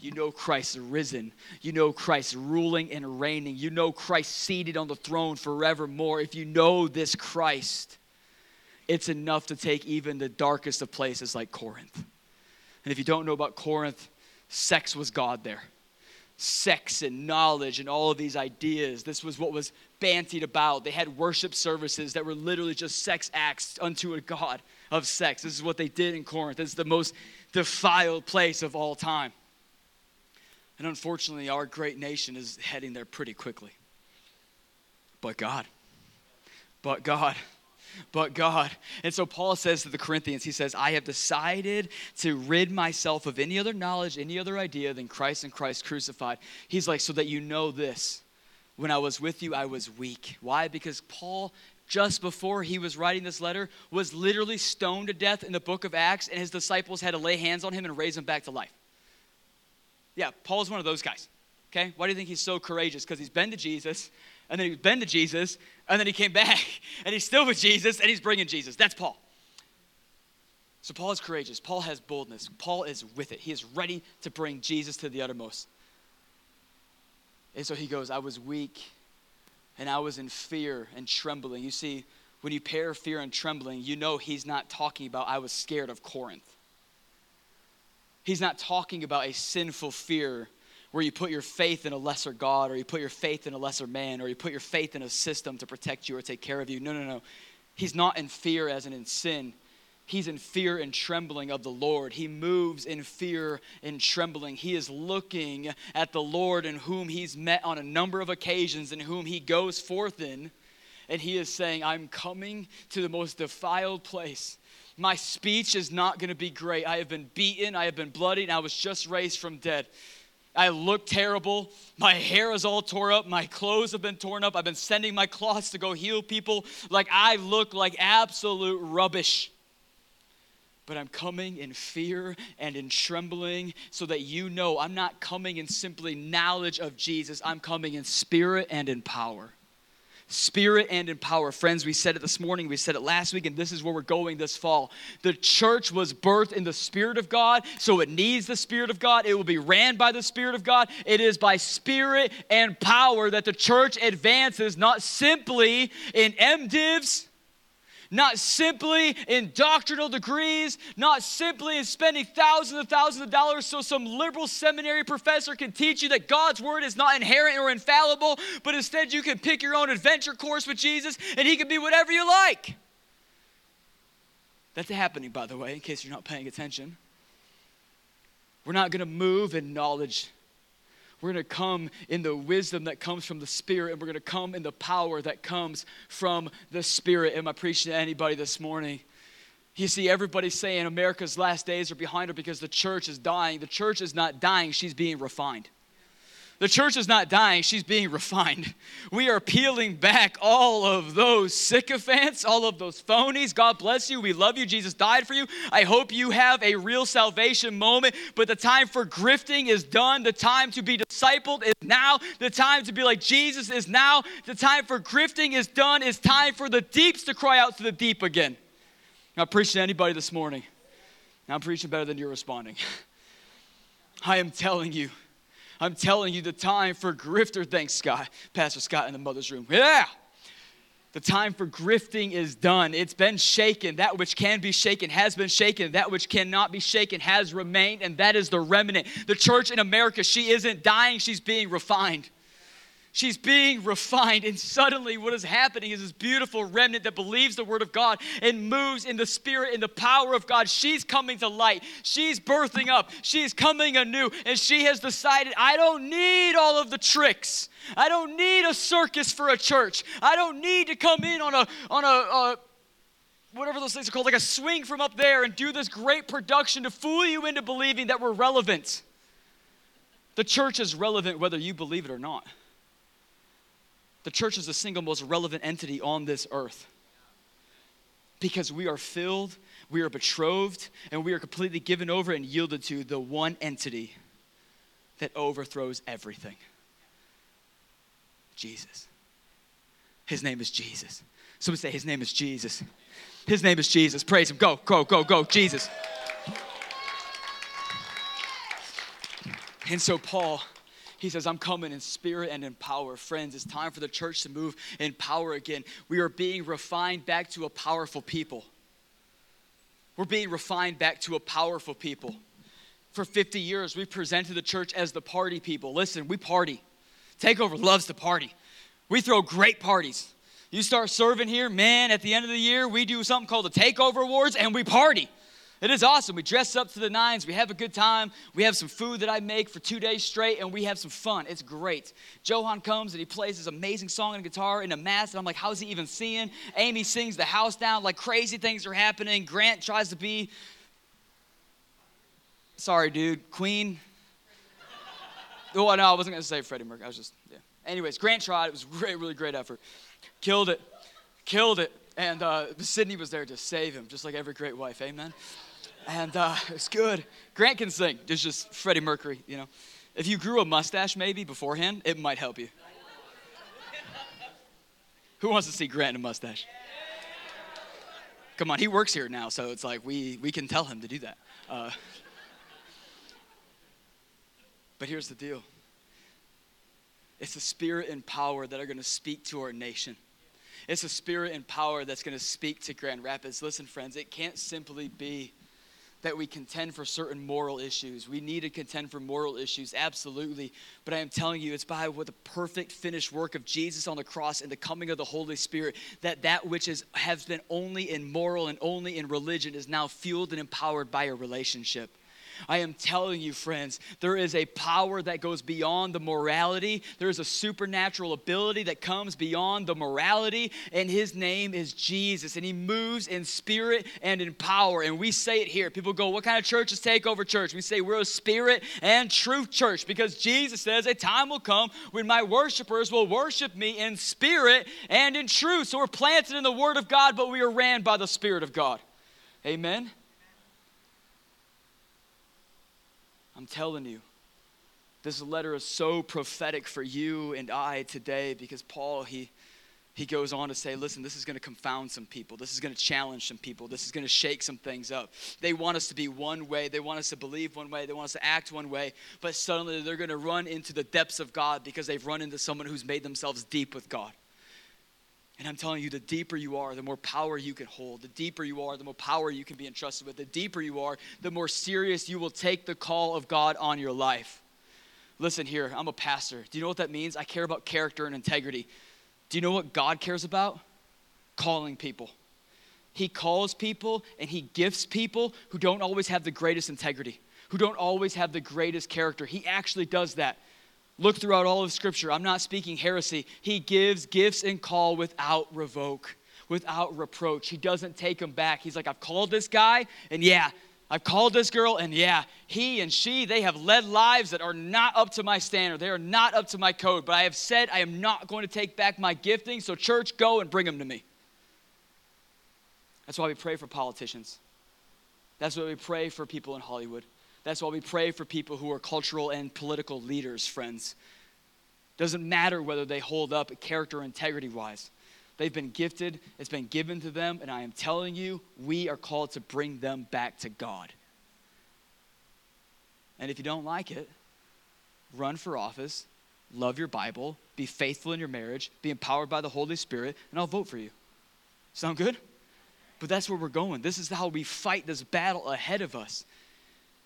Speaker 4: you know Christ risen. You know Christ ruling and reigning. You know Christ seated on the throne forevermore. If you know this Christ, it's enough to take even the darkest of places like Corinth. And if you don't know about Corinth, sex was God there. Sex and knowledge and all of these ideas. This was what was bantied about. They had worship services that were literally just sex acts unto a God of sex. This is what they did in Corinth. It's the most defiled place of all time. And unfortunately, our great nation is heading there pretty quickly. But God, but God, but God. And so Paul says to the Corinthians, he says, I have decided to rid myself of any other knowledge, any other idea than Christ and Christ crucified. He's like, so that you know this. When I was with you, I was weak. Why? Because Paul just before he was writing this letter, was literally stoned to death in the book of Acts, and his disciples had to lay hands on him and raise him back to life. Yeah, Paul's one of those guys. Okay? Why do you think he's so courageous? Because he's been to Jesus, and then he's been to Jesus, and then he came back, and he's still with Jesus, and he's bringing Jesus. That's Paul. So Paul is courageous. Paul has boldness. Paul is with it. He is ready to bring Jesus to the uttermost. And so he goes, I was weak, and I was in fear and trembling. You see, when you pair fear and trembling, you know he's not talking about I was scared of Corinth. He's not talking about a sinful fear where you put your faith in a lesser God or you put your faith in a lesser man or you put your faith in a system to protect you or take care of you. No, no, no. He's not in fear as in in sin. He's in fear and trembling of the Lord. He moves in fear and trembling. He is looking at the Lord in whom he's met on a number of occasions and whom he goes forth in. And he is saying, I'm coming to the most defiled place my speech is not going to be great. I have been beaten, I have been bloodied, and I was just raised from dead. I look terrible. My hair is all tore up. My clothes have been torn up. I've been sending my cloths to go heal people. Like I look like absolute rubbish. But I'm coming in fear and in trembling so that you know I'm not coming in simply knowledge of Jesus. I'm coming in spirit and in power spirit and in power. Friends, we said it this morning, we said it last week, and this is where we're going this fall. The church was birthed in the Spirit of God, so it needs the Spirit of God. It will be ran by the Spirit of God. It is by spirit and power that the church advances, not simply in MDivs not simply in doctrinal degrees, not simply in spending thousands and thousands of dollars so some liberal seminary professor can teach you that God's word is not inherent or infallible, but instead you can pick your own adventure course with Jesus and he can be whatever you like. That's happening, by the way, in case you're not paying attention. We're not going to move in knowledge we're going to come in the wisdom that comes from the Spirit, and we're going to come in the power that comes from the Spirit. Am I preaching to anybody this morning? You see, everybody's saying America's last days are behind her because the church is dying. The church is not dying, she's being refined. The church is not dying, she's being refined. We are peeling back all of those sycophants, all of those phonies. God bless you. We love you. Jesus died for you. I hope you have a real salvation moment, but the time for grifting is done. The time to be discipled is now. The time to be like Jesus is now. The time for grifting is done. It's time for the deeps to cry out to the deep again. I'm preaching to anybody this morning. I'm preaching better than you're responding. I am telling you I'm telling you, the time for grifter, thanks, Scott, Pastor Scott in the mother's room. Yeah. The time for grifting is done. It's been shaken. That which can be shaken has been shaken. That which cannot be shaken has remained, and that is the remnant. The church in America, she isn't dying, she's being refined. She's being refined, and suddenly what is happening is this beautiful remnant that believes the word of God and moves in the spirit and the power of God. She's coming to light. She's birthing up. She's coming anew, and she has decided, I don't need all of the tricks. I don't need a circus for a church. I don't need to come in on a on a, a whatever those things are called, like a swing from up there and do this great production to fool you into believing that we're relevant. The church is relevant whether you believe it or not. The church is the single most relevant entity on this earth because we are filled, we are betrothed, and we are completely given over and yielded to the one entity that overthrows everything Jesus. His name is Jesus. Somebody say, His name is Jesus. His name is Jesus. Praise Him. Go, go, go, go, Jesus. And so, Paul he says, I'm coming in spirit and in power. Friends, it's time for the church to move in power again. We are being refined back to a powerful people. We're being refined back to a powerful people. For 50 years, we presented the church as the party people. Listen, we party. Takeover loves to party. We throw great parties. You start serving here, man, at the end of the year, we do something called the Takeover Awards and we party. It is awesome. We dress up to the nines. We have a good time. We have some food that I make for two days straight, and we have some fun. It's great. Johan comes and he plays this amazing song on guitar in a mask, and I'm like, how's he even seeing? Amy sings the house down. Like crazy things are happening. Grant tries to be, sorry, dude, Queen. Oh, no, I wasn't going to say Freddie Mercury. I was just, yeah. Anyways, Grant tried. It was great, really great effort. Killed it. Killed it. And uh, Sydney was there to save him, just like every great wife. Amen and uh, it's good. Grant can sing. It's just Freddie Mercury, you know. If you grew a mustache maybe beforehand, it might help you. Who wants to see Grant in a mustache? Come on, he works here now, so it's like we, we can tell him to do that. Uh, but here's the deal it's the spirit and power that are going to speak to our nation. It's the spirit and power that's going to speak to Grand Rapids. Listen, friends, it can't simply be that we contend for certain moral issues. We need to contend for moral issues, absolutely. But I am telling you, it's by what the perfect finished work of Jesus on the cross and the coming of the Holy Spirit that that which is, has been only in moral and only in religion is now fueled and empowered by a relationship. I am telling you, friends, there is a power that goes beyond the morality. There is a supernatural ability that comes beyond the morality, and his name is Jesus. And he moves in spirit and in power. And we say it here. People go, What kind of church is Takeover Church? We say we're a spirit and truth church because Jesus says a time will come when my worshipers will worship me in spirit and in truth. So we're planted in the Word of God, but we are ran by the Spirit of God. Amen. I'm telling you, this letter is so prophetic for you and I today because Paul, he, he goes on to say, listen, this is going to confound some people. This is going to challenge some people. This is going to shake some things up. They want us to be one way. They want us to believe one way. They want us to act one way. But suddenly they're going to run into the depths of God because they've run into someone who's made themselves deep with God. And I'm telling you, the deeper you are, the more power you can hold. The deeper you are, the more power you can be entrusted with. The deeper you are, the more serious you will take the call of God on your life. Listen here, I'm a pastor. Do you know what that means? I care about character and integrity. Do you know what God cares about? Calling people. He calls people and He gifts people who don't always have the greatest integrity, who don't always have the greatest character. He actually does that. Look throughout all of Scripture. I'm not speaking heresy. He gives gifts and call without revoke, without reproach. He doesn't take them back. He's like, I've called this guy, and yeah, I've called this girl, and yeah, he and she, they have led lives that are not up to my standard. They are not up to my code. But I have said I am not going to take back my gifting, so church, go and bring them to me. That's why we pray for politicians. That's why we pray for people in Hollywood. That's why we pray for people who are cultural and political leaders, friends. Doesn't matter whether they hold up character integrity wise. They've been gifted, it's been given to them, and I am telling you, we are called to bring them back to God. And if you don't like it, run for office, love your Bible, be faithful in your marriage, be empowered by the Holy Spirit, and I'll vote for you. Sound good? But that's where we're going. This is how we fight this battle ahead of us.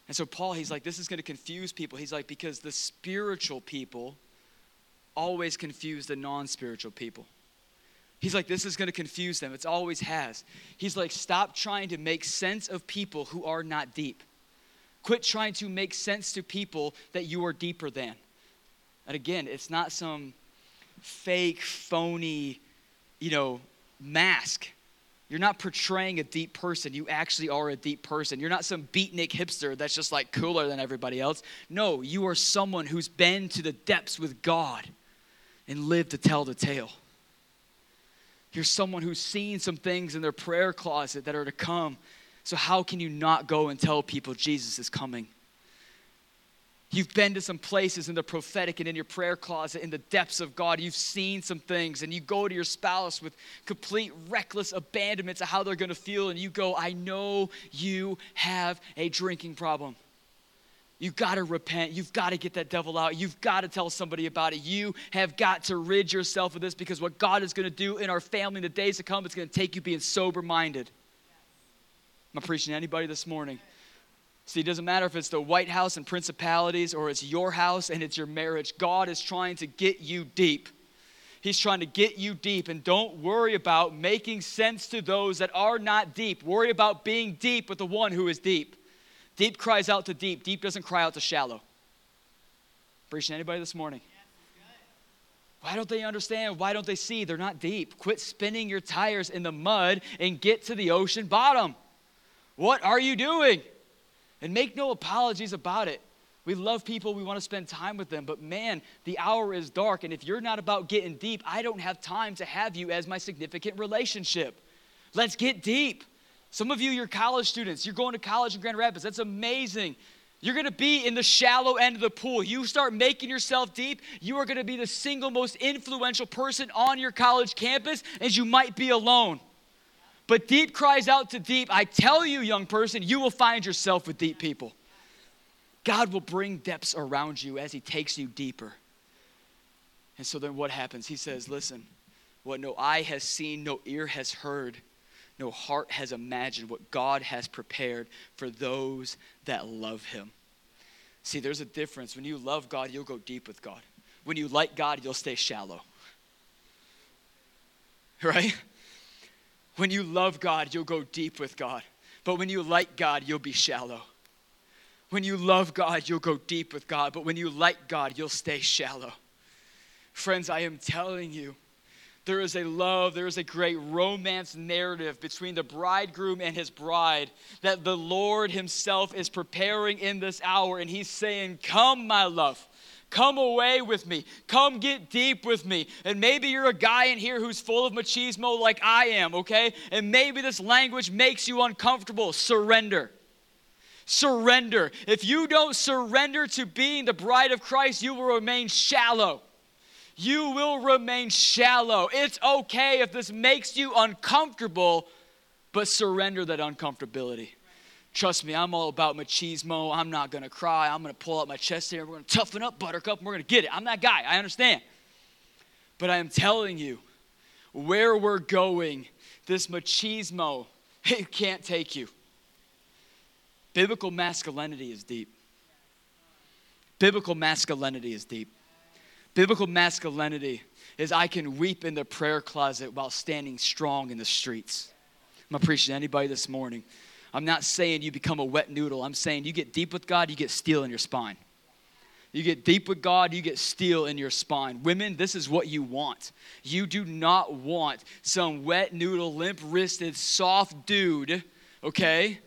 Speaker 4: And so, Paul, he's like, this is going to confuse people. He's like, because the spiritual people always confuse the non spiritual people. He's like, this is going to confuse them. It always has. He's like, stop trying to make sense of people who are not deep. Quit trying to make sense to people that you are deeper than. And again, it's not some fake, phony, you know, mask. You're not portraying a deep person. You actually are a deep person. You're not some beatnik hipster that's just like cooler than everybody else. No, you are someone who's been to the depths with God and lived to tell the tale. You're someone who's seen some things in their prayer closet that are to come. So, how can you not go and tell people Jesus is coming? You've been to some places in the prophetic and in your prayer closet, in the depths of God. You've seen some things, and you go to your spouse with complete reckless abandonment to how they're going to feel, and you go, I know you have a drinking problem. You've got to repent. You've got to get that devil out. You've got to tell somebody about it. You have got to rid yourself of this because what God is going to do in our family in the days to come, it's going to take you being sober minded. Am I preaching anybody this morning? See, it doesn't matter if it's the White House and principalities or it's your house and it's your marriage. God is trying to get you deep. He's trying to get you deep. And don't worry about making sense to those that are not deep. Worry about being deep with the one who is deep. Deep cries out to deep, deep doesn't cry out to shallow. Preaching anybody this morning? Why don't they understand? Why don't they see? They're not deep. Quit spinning your tires in the mud and get to the ocean bottom. What are you doing? And make no apologies about it. We love people, we want to spend time with them, but man, the hour is dark. And if you're not about getting deep, I don't have time to have you as my significant relationship. Let's get deep. Some of you, you're college students, you're going to college in Grand Rapids. That's amazing. You're gonna be in the shallow end of the pool. You start making yourself deep, you are gonna be the single most influential person on your college campus, as you might be alone. But deep cries out to deep. I tell you, young person, you will find yourself with deep people. God will bring depths around you as He takes you deeper. And so then what happens? He says, Listen, what no eye has seen, no ear has heard, no heart has imagined, what God has prepared for those that love Him. See, there's a difference. When you love God, you'll go deep with God. When you like God, you'll stay shallow. Right? When you love God, you'll go deep with God. But when you like God, you'll be shallow. When you love God, you'll go deep with God. But when you like God, you'll stay shallow. Friends, I am telling you, there is a love, there is a great romance narrative between the bridegroom and his bride that the Lord Himself is preparing in this hour. And He's saying, Come, my love. Come away with me. Come get deep with me. And maybe you're a guy in here who's full of machismo like I am, okay? And maybe this language makes you uncomfortable. Surrender. Surrender. If you don't surrender to being the bride of Christ, you will remain shallow. You will remain shallow. It's okay if this makes you uncomfortable, but surrender that uncomfortability. Trust me, I'm all about machismo. I'm not gonna cry. I'm gonna pull out my chest here. We're gonna toughen up, buttercup, and we're gonna get it. I'm that guy. I understand. But I am telling you, where we're going, this machismo, it can't take you. Biblical masculinity is deep. Biblical masculinity is deep. Biblical masculinity is I can weep in the prayer closet while standing strong in the streets. I'm preaching to anybody this morning. I'm not saying you become a wet noodle. I'm saying you get deep with God, you get steel in your spine. You get deep with God, you get steel in your spine. Women, this is what you want. You do not want some wet noodle, limp wristed, soft dude, okay?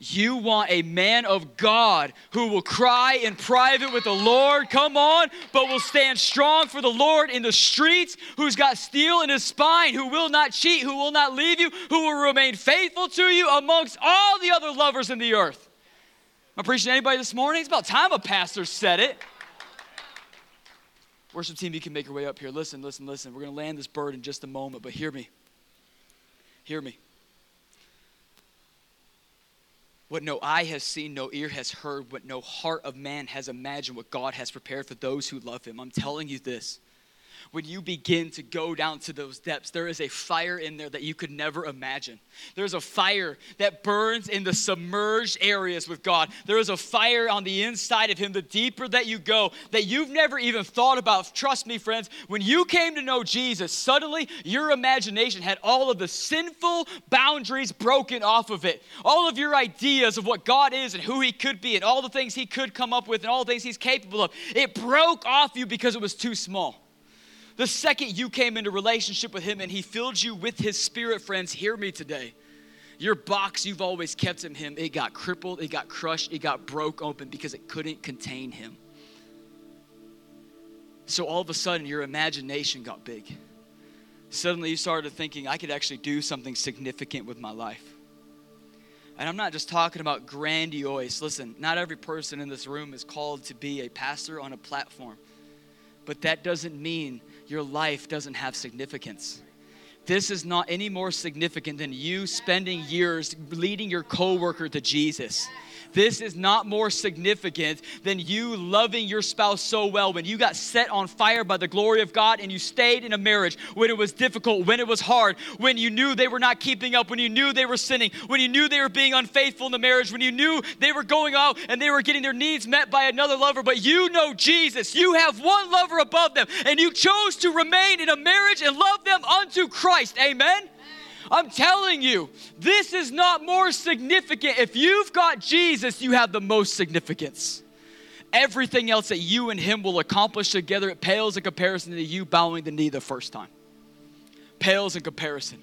Speaker 4: You want a man of God who will cry in private with the Lord, come on, but will stand strong for the Lord in the streets, who's got steel in his spine, who will not cheat, who will not leave you, who will remain faithful to you amongst all the other lovers in the earth. Am I preaching to anybody this morning? It's about time a pastor said it. Worship team, you can make your way up here. Listen, listen, listen. We're going to land this bird in just a moment, but hear me. Hear me. What no eye has seen, no ear has heard, what no heart of man has imagined, what God has prepared for those who love him. I'm telling you this when you begin to go down to those depths, there is a fire in there that you could never imagine. There's a fire that burns in the submerged areas with God. There is a fire on the inside of Him, the deeper that you go, that you've never even thought about. Trust me, friends, when you came to know Jesus, suddenly your imagination had all of the sinful boundaries broken off of it. All of your ideas of what God is and who He could be and all the things He could come up with and all the things He's capable of, it broke off you because it was too small. The second you came into relationship with Him and He filled you with His Spirit, friends, hear me today. Your box you've always kept in Him, it got crippled, it got crushed, it got broke open because it couldn't contain Him. So all of a sudden, your imagination got big. Suddenly, you started thinking, I could actually do something significant with my life. And I'm not just talking about grandiose. Listen, not every person in this room is called to be a pastor on a platform. But that doesn't mean your life doesn't have significance. This is not any more significant than you spending years leading your coworker to Jesus. This is not more significant than you loving your spouse so well when you got set on fire by the glory of God and you stayed in a marriage when it was difficult, when it was hard, when you knew they were not keeping up, when you knew they were sinning, when you knew they were being unfaithful in the marriage, when you knew they were going out and they were getting their needs met by another lover, but you know Jesus. You have one lover above them and you chose to remain in a marriage and love them unto Christ. Amen. I'm telling you, this is not more significant. If you've got Jesus, you have the most significance. Everything else that you and Him will accomplish together, it pales in comparison to you bowing the knee the first time. Pales in comparison.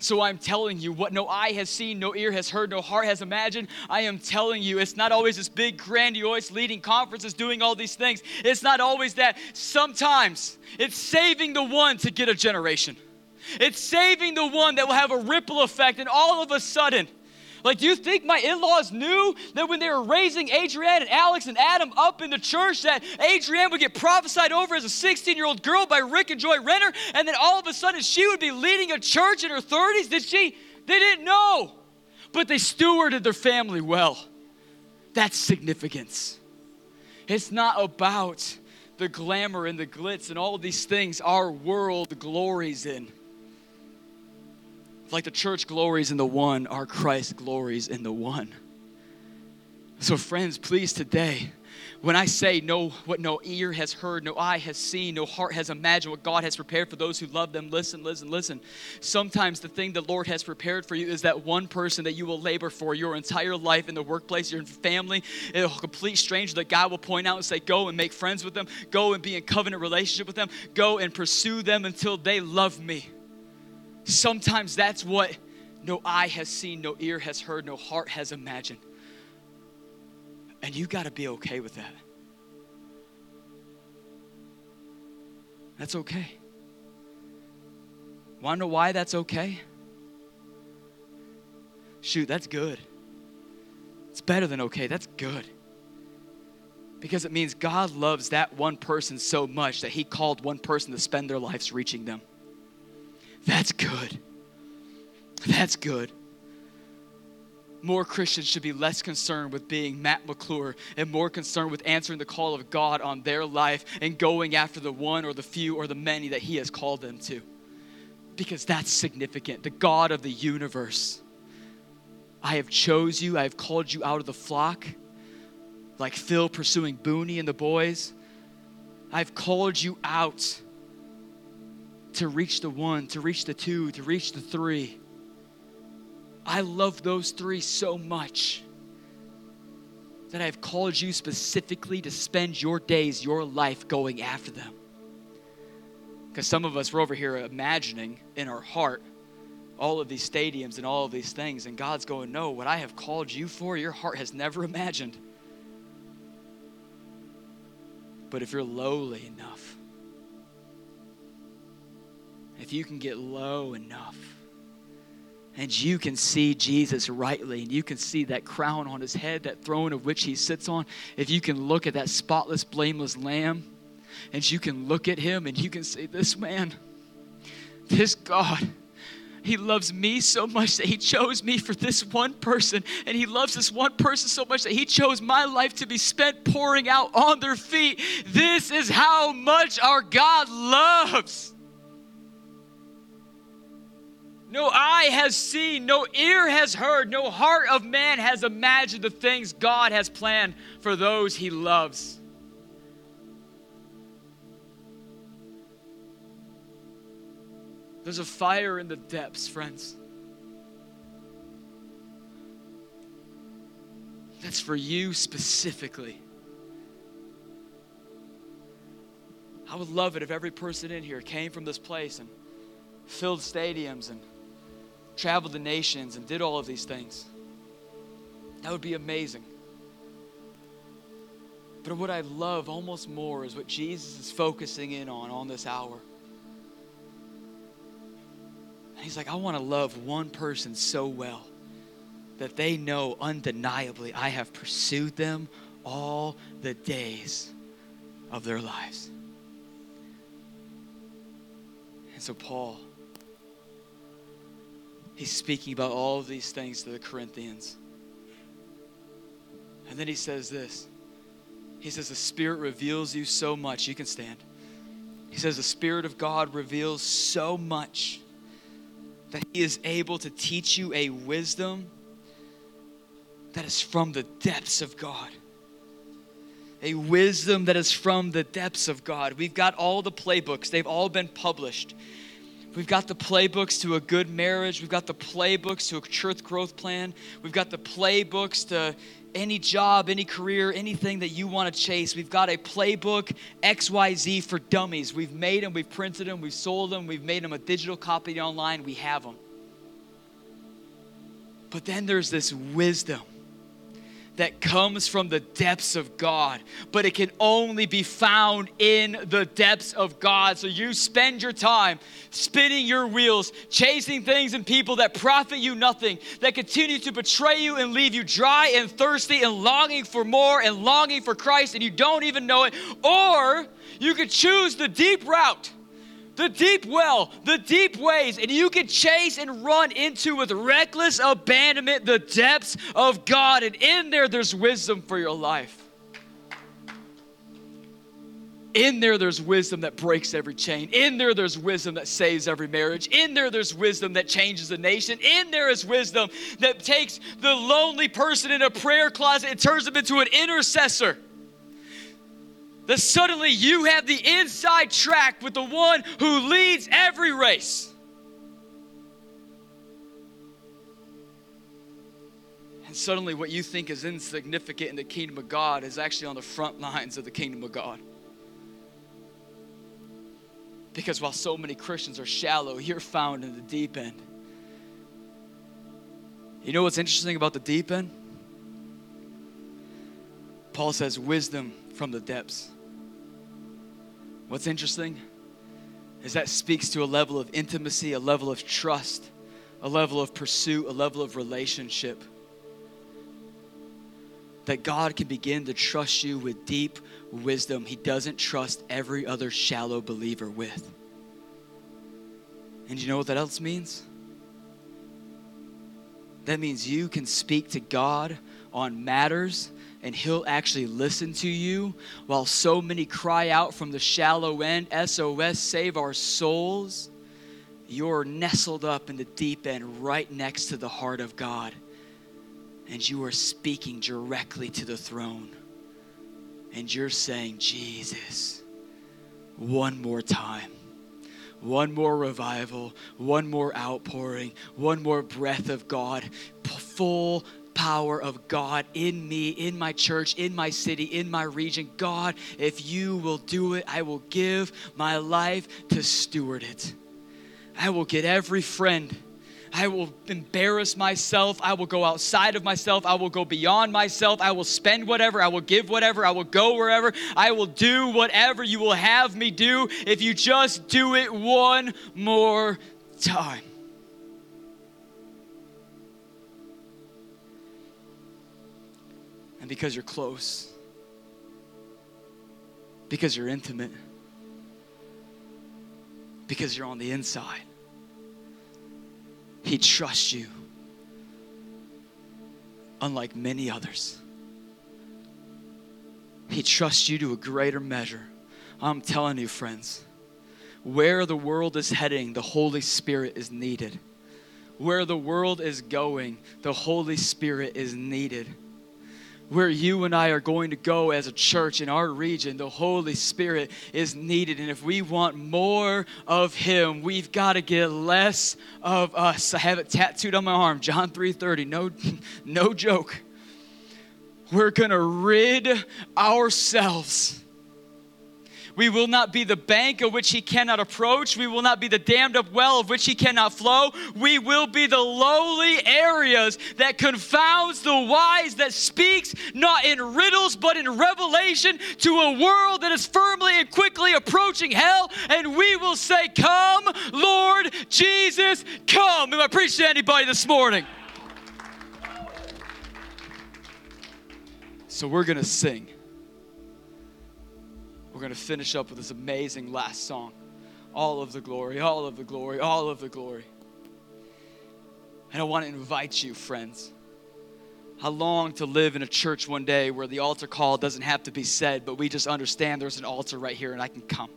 Speaker 4: So I'm telling you, what no eye has seen, no ear has heard, no heart has imagined, I am telling you, it's not always this big, grandiose leading conferences doing all these things. It's not always that. Sometimes it's saving the one to get a generation. It's saving the one that will have a ripple effect, and all of a sudden, like, do you think my in laws knew that when they were raising Adrienne and Alex and Adam up in the church, that Adrienne would get prophesied over as a 16 year old girl by Rick and Joy Renner, and then all of a sudden she would be leading a church in her 30s? Did she? They didn't know, but they stewarded their family well. That's significance. It's not about the glamour and the glitz and all these things our world glories in. Like the church glories in the one, our Christ glories in the one. So, friends, please today, when I say no, what no ear has heard, no eye has seen, no heart has imagined, what God has prepared for those who love them, listen, listen, listen. Sometimes the thing the Lord has prepared for you is that one person that you will labor for your entire life in the workplace, your family, a complete stranger that God will point out and say, Go and make friends with them, go and be in covenant relationship with them, go and pursue them until they love me. Sometimes that's what no eye has seen, no ear has heard, no heart has imagined. And you got to be okay with that. That's okay. Want to know why that's okay? Shoot, that's good. It's better than okay. That's good. Because it means God loves that one person so much that He called one person to spend their lives reaching them. That's good. That's good. More Christians should be less concerned with being Matt McClure and more concerned with answering the call of God on their life and going after the one or the few or the many that He has called them to. Because that's significant. The God of the universe. I have chose you, I have called you out of the flock, like Phil pursuing Booney and the boys. I've called you out to reach the one, to reach the two, to reach the three. I love those three so much that I've called you specifically to spend your days, your life going after them. Because some of us, we're over here imagining in our heart all of these stadiums and all of these things, and God's going, No, what I have called you for, your heart has never imagined. But if you're lowly enough, if you can get low enough and you can see Jesus rightly and you can see that crown on his head, that throne of which he sits on, if you can look at that spotless, blameless lamb and you can look at him and you can say, This man, this God, he loves me so much that he chose me for this one person. And he loves this one person so much that he chose my life to be spent pouring out on their feet. This is how much our God loves. No eye has seen, no ear has heard, no heart of man has imagined the things God has planned for those he loves. There's a fire in the depths, friends. That's for you specifically. I would love it if every person in here came from this place and filled stadiums and traveled the nations and did all of these things. That would be amazing. But what I love almost more is what Jesus is focusing in on on this hour. And he's like, I want to love one person so well that they know undeniably I have pursued them all the days of their lives. And so, Paul, he's speaking about all of these things to the Corinthians. And then he says this He says, The Spirit reveals you so much. You can stand. He says, The Spirit of God reveals so much that He is able to teach you a wisdom that is from the depths of God. A wisdom that is from the depths of God. We've got all the playbooks, they've all been published. We've got the playbooks to a good marriage. We've got the playbooks to a church growth plan. We've got the playbooks to any job, any career, anything that you want to chase. We've got a playbook XYZ for dummies. We've made them, we've printed them, we've sold them, we've made them a digital copy online. We have them. But then there's this wisdom that comes from the depths of God, but it can only be found in the depths of God. So you spend your time spinning your wheels, chasing things and people that profit you nothing, that continue to betray you and leave you dry and thirsty and longing for more and longing for Christ, and you don't even know it. Or you could choose the deep route the deep well, the deep ways, and you can chase and run into with reckless abandonment the depths of God. And in there, there's wisdom for your life. In there, there's wisdom that breaks every chain. In there, there's wisdom that saves every marriage. In there, there's wisdom that changes a nation. In there is wisdom that takes the lonely person in a prayer closet and turns them into an intercessor that suddenly you have the inside track with the one who leads every race. And suddenly, what you think is insignificant in the kingdom of God is actually on the front lines of the kingdom of God. Because while so many Christians are shallow, you're found in the deep end. You know what's interesting about the deep end? Paul says, wisdom from the depths. What's interesting is that speaks to a level of intimacy, a level of trust, a level of pursuit, a level of relationship. That God can begin to trust you with deep wisdom He doesn't trust every other shallow believer with. And you know what that else means? That means you can speak to God on matters and he'll actually listen to you while so many cry out from the shallow end SOS, save our souls. You're nestled up in the deep end right next to the heart of God, and you are speaking directly to the throne. And you're saying, Jesus, one more time one more revival, one more outpouring, one more breath of God, full power of God in me, in my church, in my city, in my region. God, if you will do it, I will give my life to steward it. I will get every friend. I will embarrass myself. I will go outside of myself. I will go beyond myself. I will spend whatever. I will give whatever. I will go wherever. I will do whatever you will have me do if you just do it one more time. Because you're close, because you're intimate, because you're on the inside. He trusts you, unlike many others. He trusts you to a greater measure. I'm telling you, friends, where the world is heading, the Holy Spirit is needed. Where the world is going, the Holy Spirit is needed where you and I are going to go as a church in our region, the Holy Spirit is needed. And if we want more of Him, we've got to get less of us. I have it tattooed on my arm, John 3:30. No, no joke. We're gonna rid ourselves we will not be the bank of which he cannot approach. We will not be the dammed up well of which he cannot flow. We will be the lowly areas that confounds the wise, that speaks not in riddles but in revelation to a world that is firmly and quickly approaching hell. And we will say, Come, Lord Jesus, come. Am I preaching to anybody this morning? So we're going to sing we're going to finish up with this amazing last song. All of the glory, all of the glory, all of the glory. And I want to invite you, friends. I long to live in a church one day where the altar call doesn't have to be said, but we just understand there's an altar right here and I can come.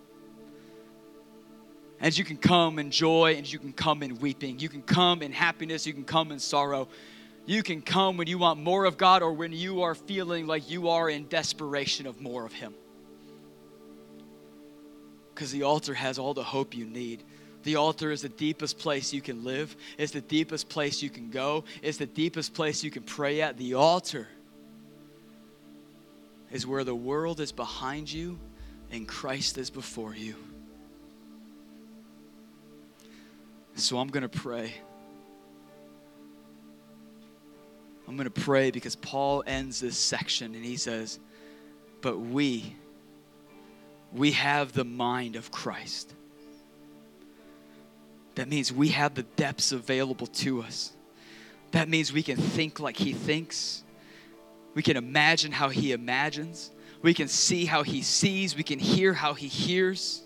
Speaker 4: As you can come in joy and you can come in weeping. You can come in happiness, you can come in sorrow. You can come when you want more of God or when you are feeling like you are in desperation of more of Him. Because the altar has all the hope you need. The altar is the deepest place you can live. It's the deepest place you can go. It's the deepest place you can pray at. The altar is where the world is behind you and Christ is before you. So I'm going to pray. I'm going to pray because Paul ends this section and he says, But we, we have the mind of Christ. That means we have the depths available to us. That means we can think like He thinks. We can imagine how He imagines. We can see how He sees. We can hear how He hears.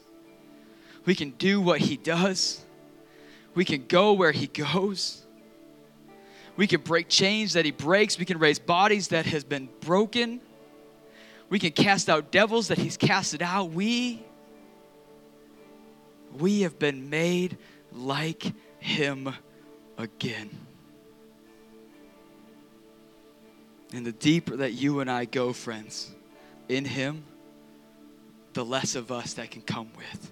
Speaker 4: We can do what He does. We can go where He goes. We can break chains that He breaks. We can raise bodies that has been broken. We can cast out devils that he's casted out. We we have been made like him again. And the deeper that you and I go, friends, in him, the less of us that can come with.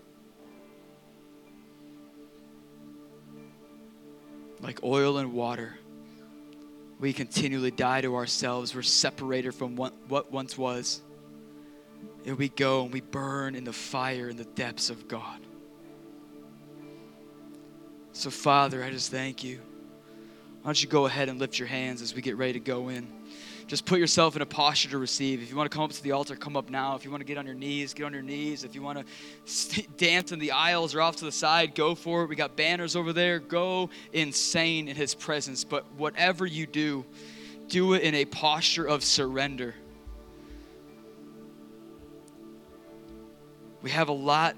Speaker 4: Like oil and water, we continually die to ourselves. We're separated from what, what once was. And we go and we burn in the fire in the depths of God. So, Father, I just thank you. Why don't you go ahead and lift your hands as we get ready to go in? Just put yourself in a posture to receive. If you want to come up to the altar, come up now. If you want to get on your knees, get on your knees. If you want to dance in the aisles or off to the side, go for it. We got banners over there. Go insane in His presence. But whatever you do, do it in a posture of surrender. We have a lot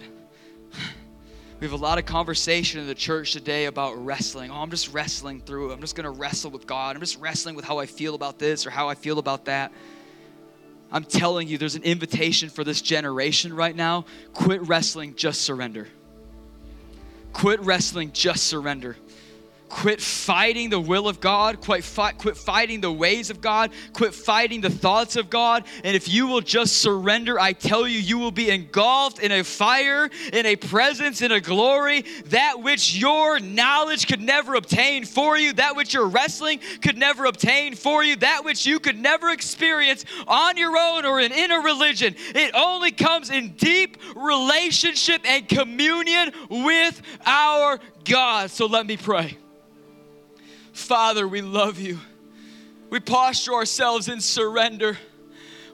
Speaker 4: we have a lot of conversation in the church today about wrestling. Oh, I'm just wrestling through. I'm just going to wrestle with God. I'm just wrestling with how I feel about this or how I feel about that. I'm telling you, there's an invitation for this generation right now. Quit wrestling, just surrender. Quit wrestling, just surrender. Quit fighting the will of God. Quit, fight, quit fighting the ways of God. Quit fighting the thoughts of God. And if you will just surrender, I tell you, you will be engulfed in a fire, in a presence, in a glory, that which your knowledge could never obtain for you, that which your wrestling could never obtain for you, that which you could never experience on your own or in, in a religion. It only comes in deep relationship and communion with our God. So let me pray. Father, we love you. We posture ourselves in surrender.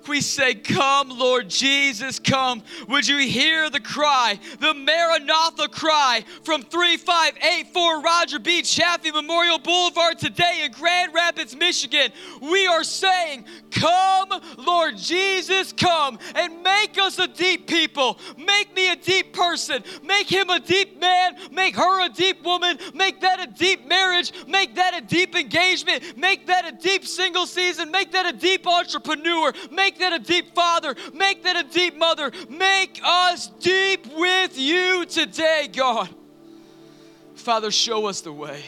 Speaker 4: We say, Come, Lord Jesus, come. Would you hear the cry, the Maranatha cry from 3584 Roger B. Chaffee Memorial Boulevard today in Grand Rapids, Michigan? We are saying, Come, Lord Jesus, come and make us a deep people. Make me a deep person. Make him a deep man. Make her a deep woman. Make that a deep marriage. Make that a deep engagement. Make that a deep single season. Make that a deep entrepreneur. Make that a deep father. Make that a deep mother. Make us deep with you today, God. Father, show us the way.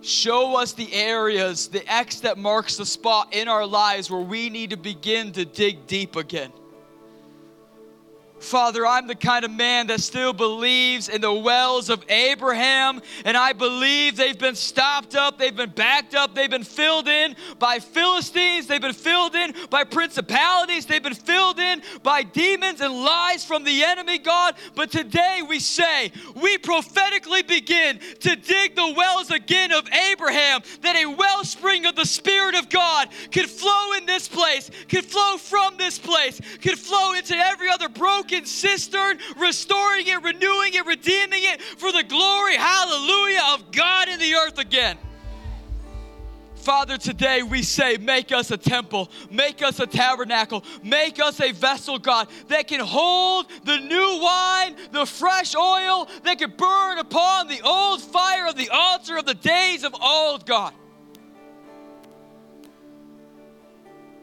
Speaker 4: Show us the areas, the X that marks the spot in our lives where we need to begin to dig deep again. Father, I'm the kind of man that still believes in the wells of Abraham, and I believe they've been stopped up, they've been backed up, they've been filled in by Philistines, they've been filled in by principalities, they've been filled in by demons and lies from the enemy, God. But today we say, we prophetically begin to dig the wells again of Abraham, that a wellspring of the Spirit of God could flow in this place, could flow from this place, could flow into every other broken broken cistern, restoring it, renewing it, redeeming it for the glory, hallelujah, of God in the earth again. Father, today we say, make us a temple, make us a tabernacle, make us a vessel, God, that can hold the new wine, the fresh oil, that can burn upon the old fire of the altar of the days of old, God.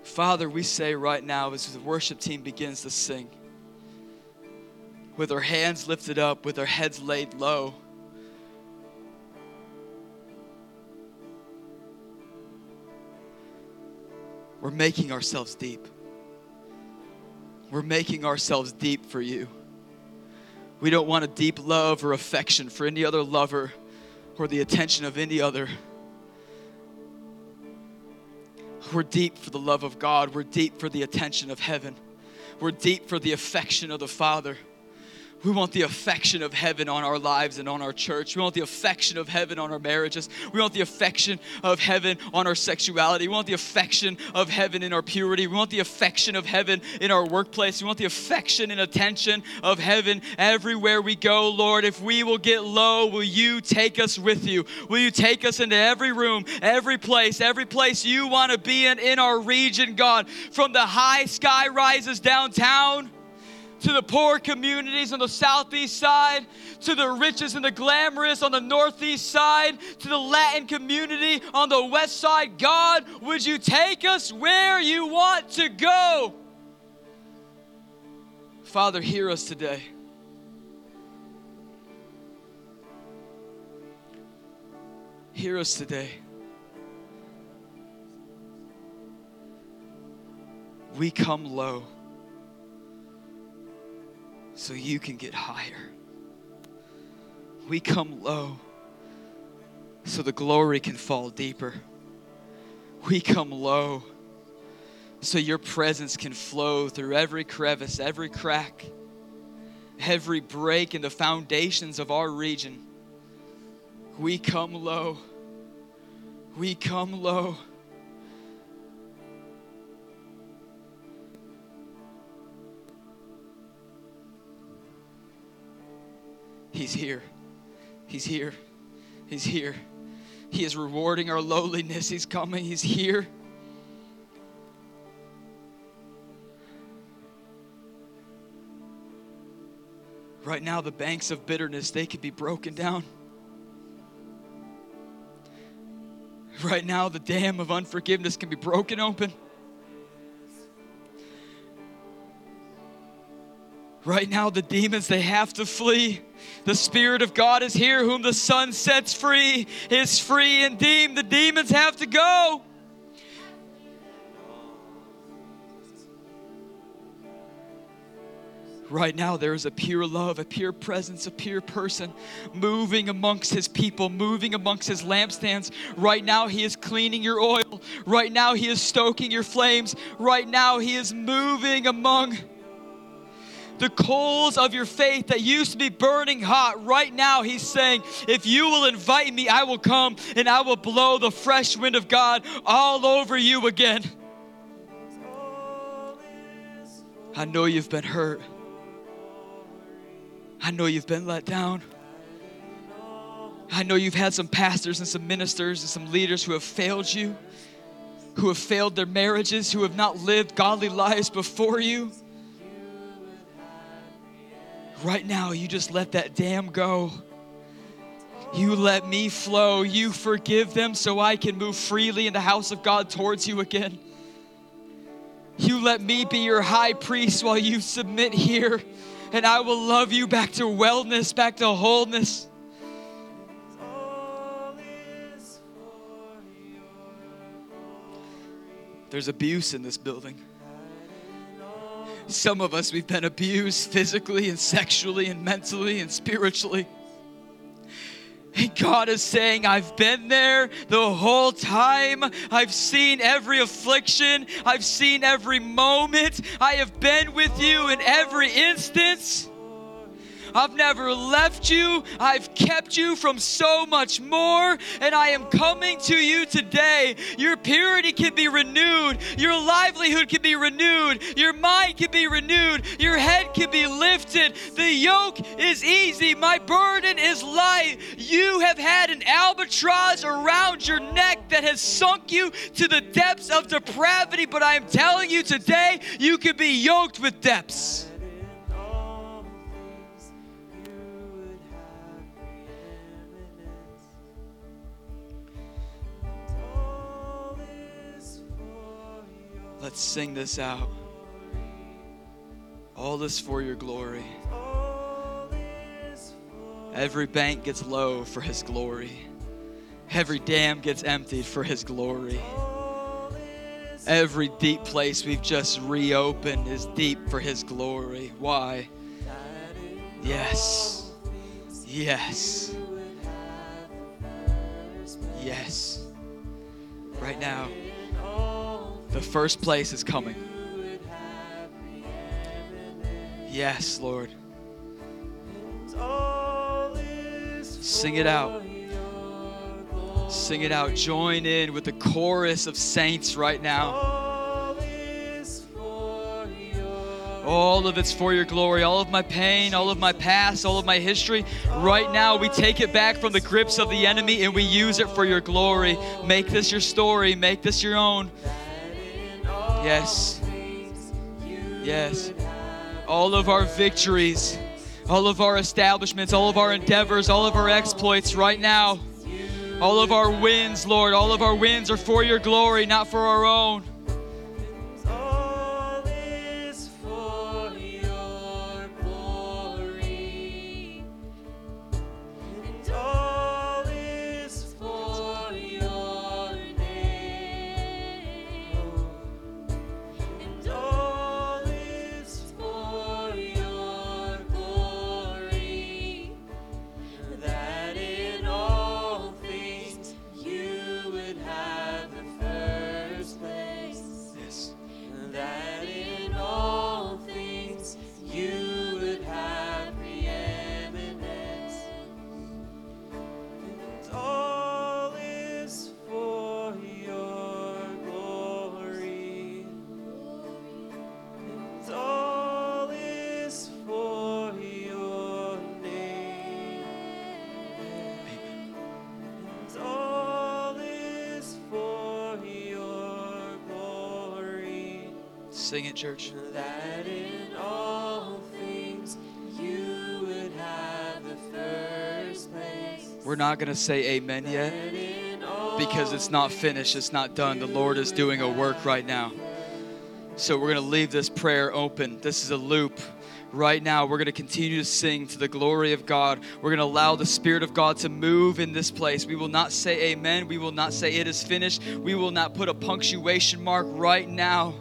Speaker 4: Father, we say right now as the worship team begins to sing, with our hands lifted up, with our heads laid low. We're making ourselves deep. We're making ourselves deep for you. We don't want a deep love or affection for any other lover or the attention of any other. We're deep for the love of God. We're deep for the attention of heaven. We're deep for the affection of the Father. We want the affection of heaven on our lives and on our church. We want the affection of heaven on our marriages. We want the affection of heaven on our sexuality. We want the affection of heaven in our purity. We want the affection of heaven in our workplace. We want the affection and attention of heaven everywhere we go, Lord. If we will get low, will you take us with you? Will you take us into every room, every place, every place you want to be in in our region, God? From the high sky rises downtown to the poor communities on the southeast side, to the riches and the glamorous on the northeast side, to the Latin community on the west side. God, would you take us where you want to go? Father, hear us today. Hear us today. We come low so you can get higher. We come low so the glory can fall deeper. We come low so your presence can flow through every crevice, every crack, every break in the foundations of our region. We come low. We come low. He's here. He's here. He's here. He is rewarding our lowliness. He's coming. He's here. Right now, the banks of bitterness, they could be broken down. Right now, the dam of unforgiveness can be broken open. Right now, the demons, they have to flee. The Spirit of God is here, whom the Son sets free is free indeed. The demons have to go. Right now, there is a pure love, a pure presence, a pure person moving amongst his people, moving amongst his lampstands. Right now, he is cleaning your oil. Right now, he is stoking your flames. Right now, he is moving among the coals of your faith that used to be burning hot, right now He's saying, If you will invite me, I will come and I will blow the fresh wind of God all over you again. I know you've been hurt. I know you've been let down. I know you've had some pastors and some ministers and some leaders who have failed you, who have failed their marriages, who have not lived godly lives before you. Right now, you just let that dam go. You let me flow. You forgive them so I can move freely in the house of God towards you again. You let me be your high priest while you submit here, and I will love you back to wellness, back to wholeness. There's abuse in this building. Some of us, we've been abused physically and sexually and mentally and spiritually. And God is saying, I've been there the whole time. I've seen every affliction. I've seen every moment. I have been with you in every instance. I've never left you. I've kept you from so much more. And I am coming to you today. Your purity can be renewed. Your livelihood can be renewed. Your mind can be renewed. Your head can be lifted. The yoke is easy. My burden is light. You have had an albatross around your neck that has sunk you to the depths of depravity. But I am telling you today, you can be yoked with depths. Let's sing this out. All this for your glory. Every bank gets low for his glory. Every dam gets emptied for his glory. Every deep place we've just reopened is deep for his glory. Why? Yes. Yes. Yes. Right now. The first place is coming. Yes, Lord. Sing it out. Sing it out. Join in with the chorus of saints right now. All of it's for your glory. All of my pain, all of my past, all of my history. Right now, we take it back from the grips of the enemy and we use it for your glory. Make this your story. Make this your own. Yes. Yes. All of our victories, all of our establishments, all of our endeavors, all of our exploits right now, all of our wins, Lord, all of our wins are for your glory, not for our own. Church.
Speaker 5: That in all things you would have the first place.
Speaker 4: We're not going to say amen yet
Speaker 5: That in all
Speaker 4: because it's not finished, it's not done. The Lord is doing a work right now. So we're going to leave this prayer open. This is a loop. Right now, we're going to continue to sing to the glory of God. We're going to allow the Spirit of God to move in this place. We will not say amen. We will not say it is finished. We will not put a punctuation mark right now.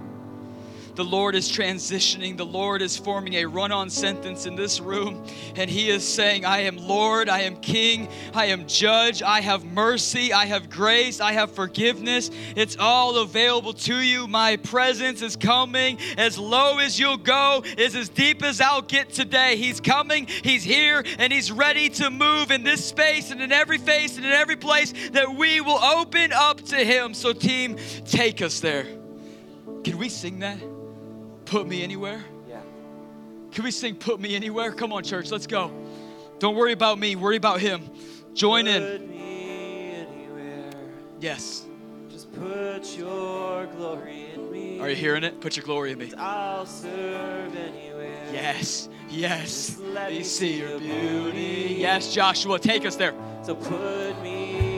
Speaker 4: The Lord is transitioning. The Lord is forming a run on sentence in this room. And He is saying, I am Lord, I am King, I am Judge, I have mercy, I have grace, I have forgiveness. It's all available to you. My presence is coming. As low as you'll go is as deep as I'll get today. He's coming, He's here, and He's ready to move in this space and in every face and in every place that we will open up to Him. So, team, take us there. Can we sing that? Put me anywhere. Yeah. Can we sing Put Me Anywhere? Come on, church, let's go. Don't worry about me, worry about Him. Join in.
Speaker 5: Put me anywhere.
Speaker 4: Yes.
Speaker 5: Just put your glory in me.
Speaker 4: Are you hearing it? Put your glory in me.
Speaker 5: I'll serve anywhere.
Speaker 4: Yes, yes.
Speaker 5: Let
Speaker 4: We
Speaker 5: me
Speaker 4: see
Speaker 5: see
Speaker 4: your
Speaker 5: your
Speaker 4: beauty.
Speaker 5: beauty.
Speaker 4: Yes, Joshua, take us there.
Speaker 5: So put me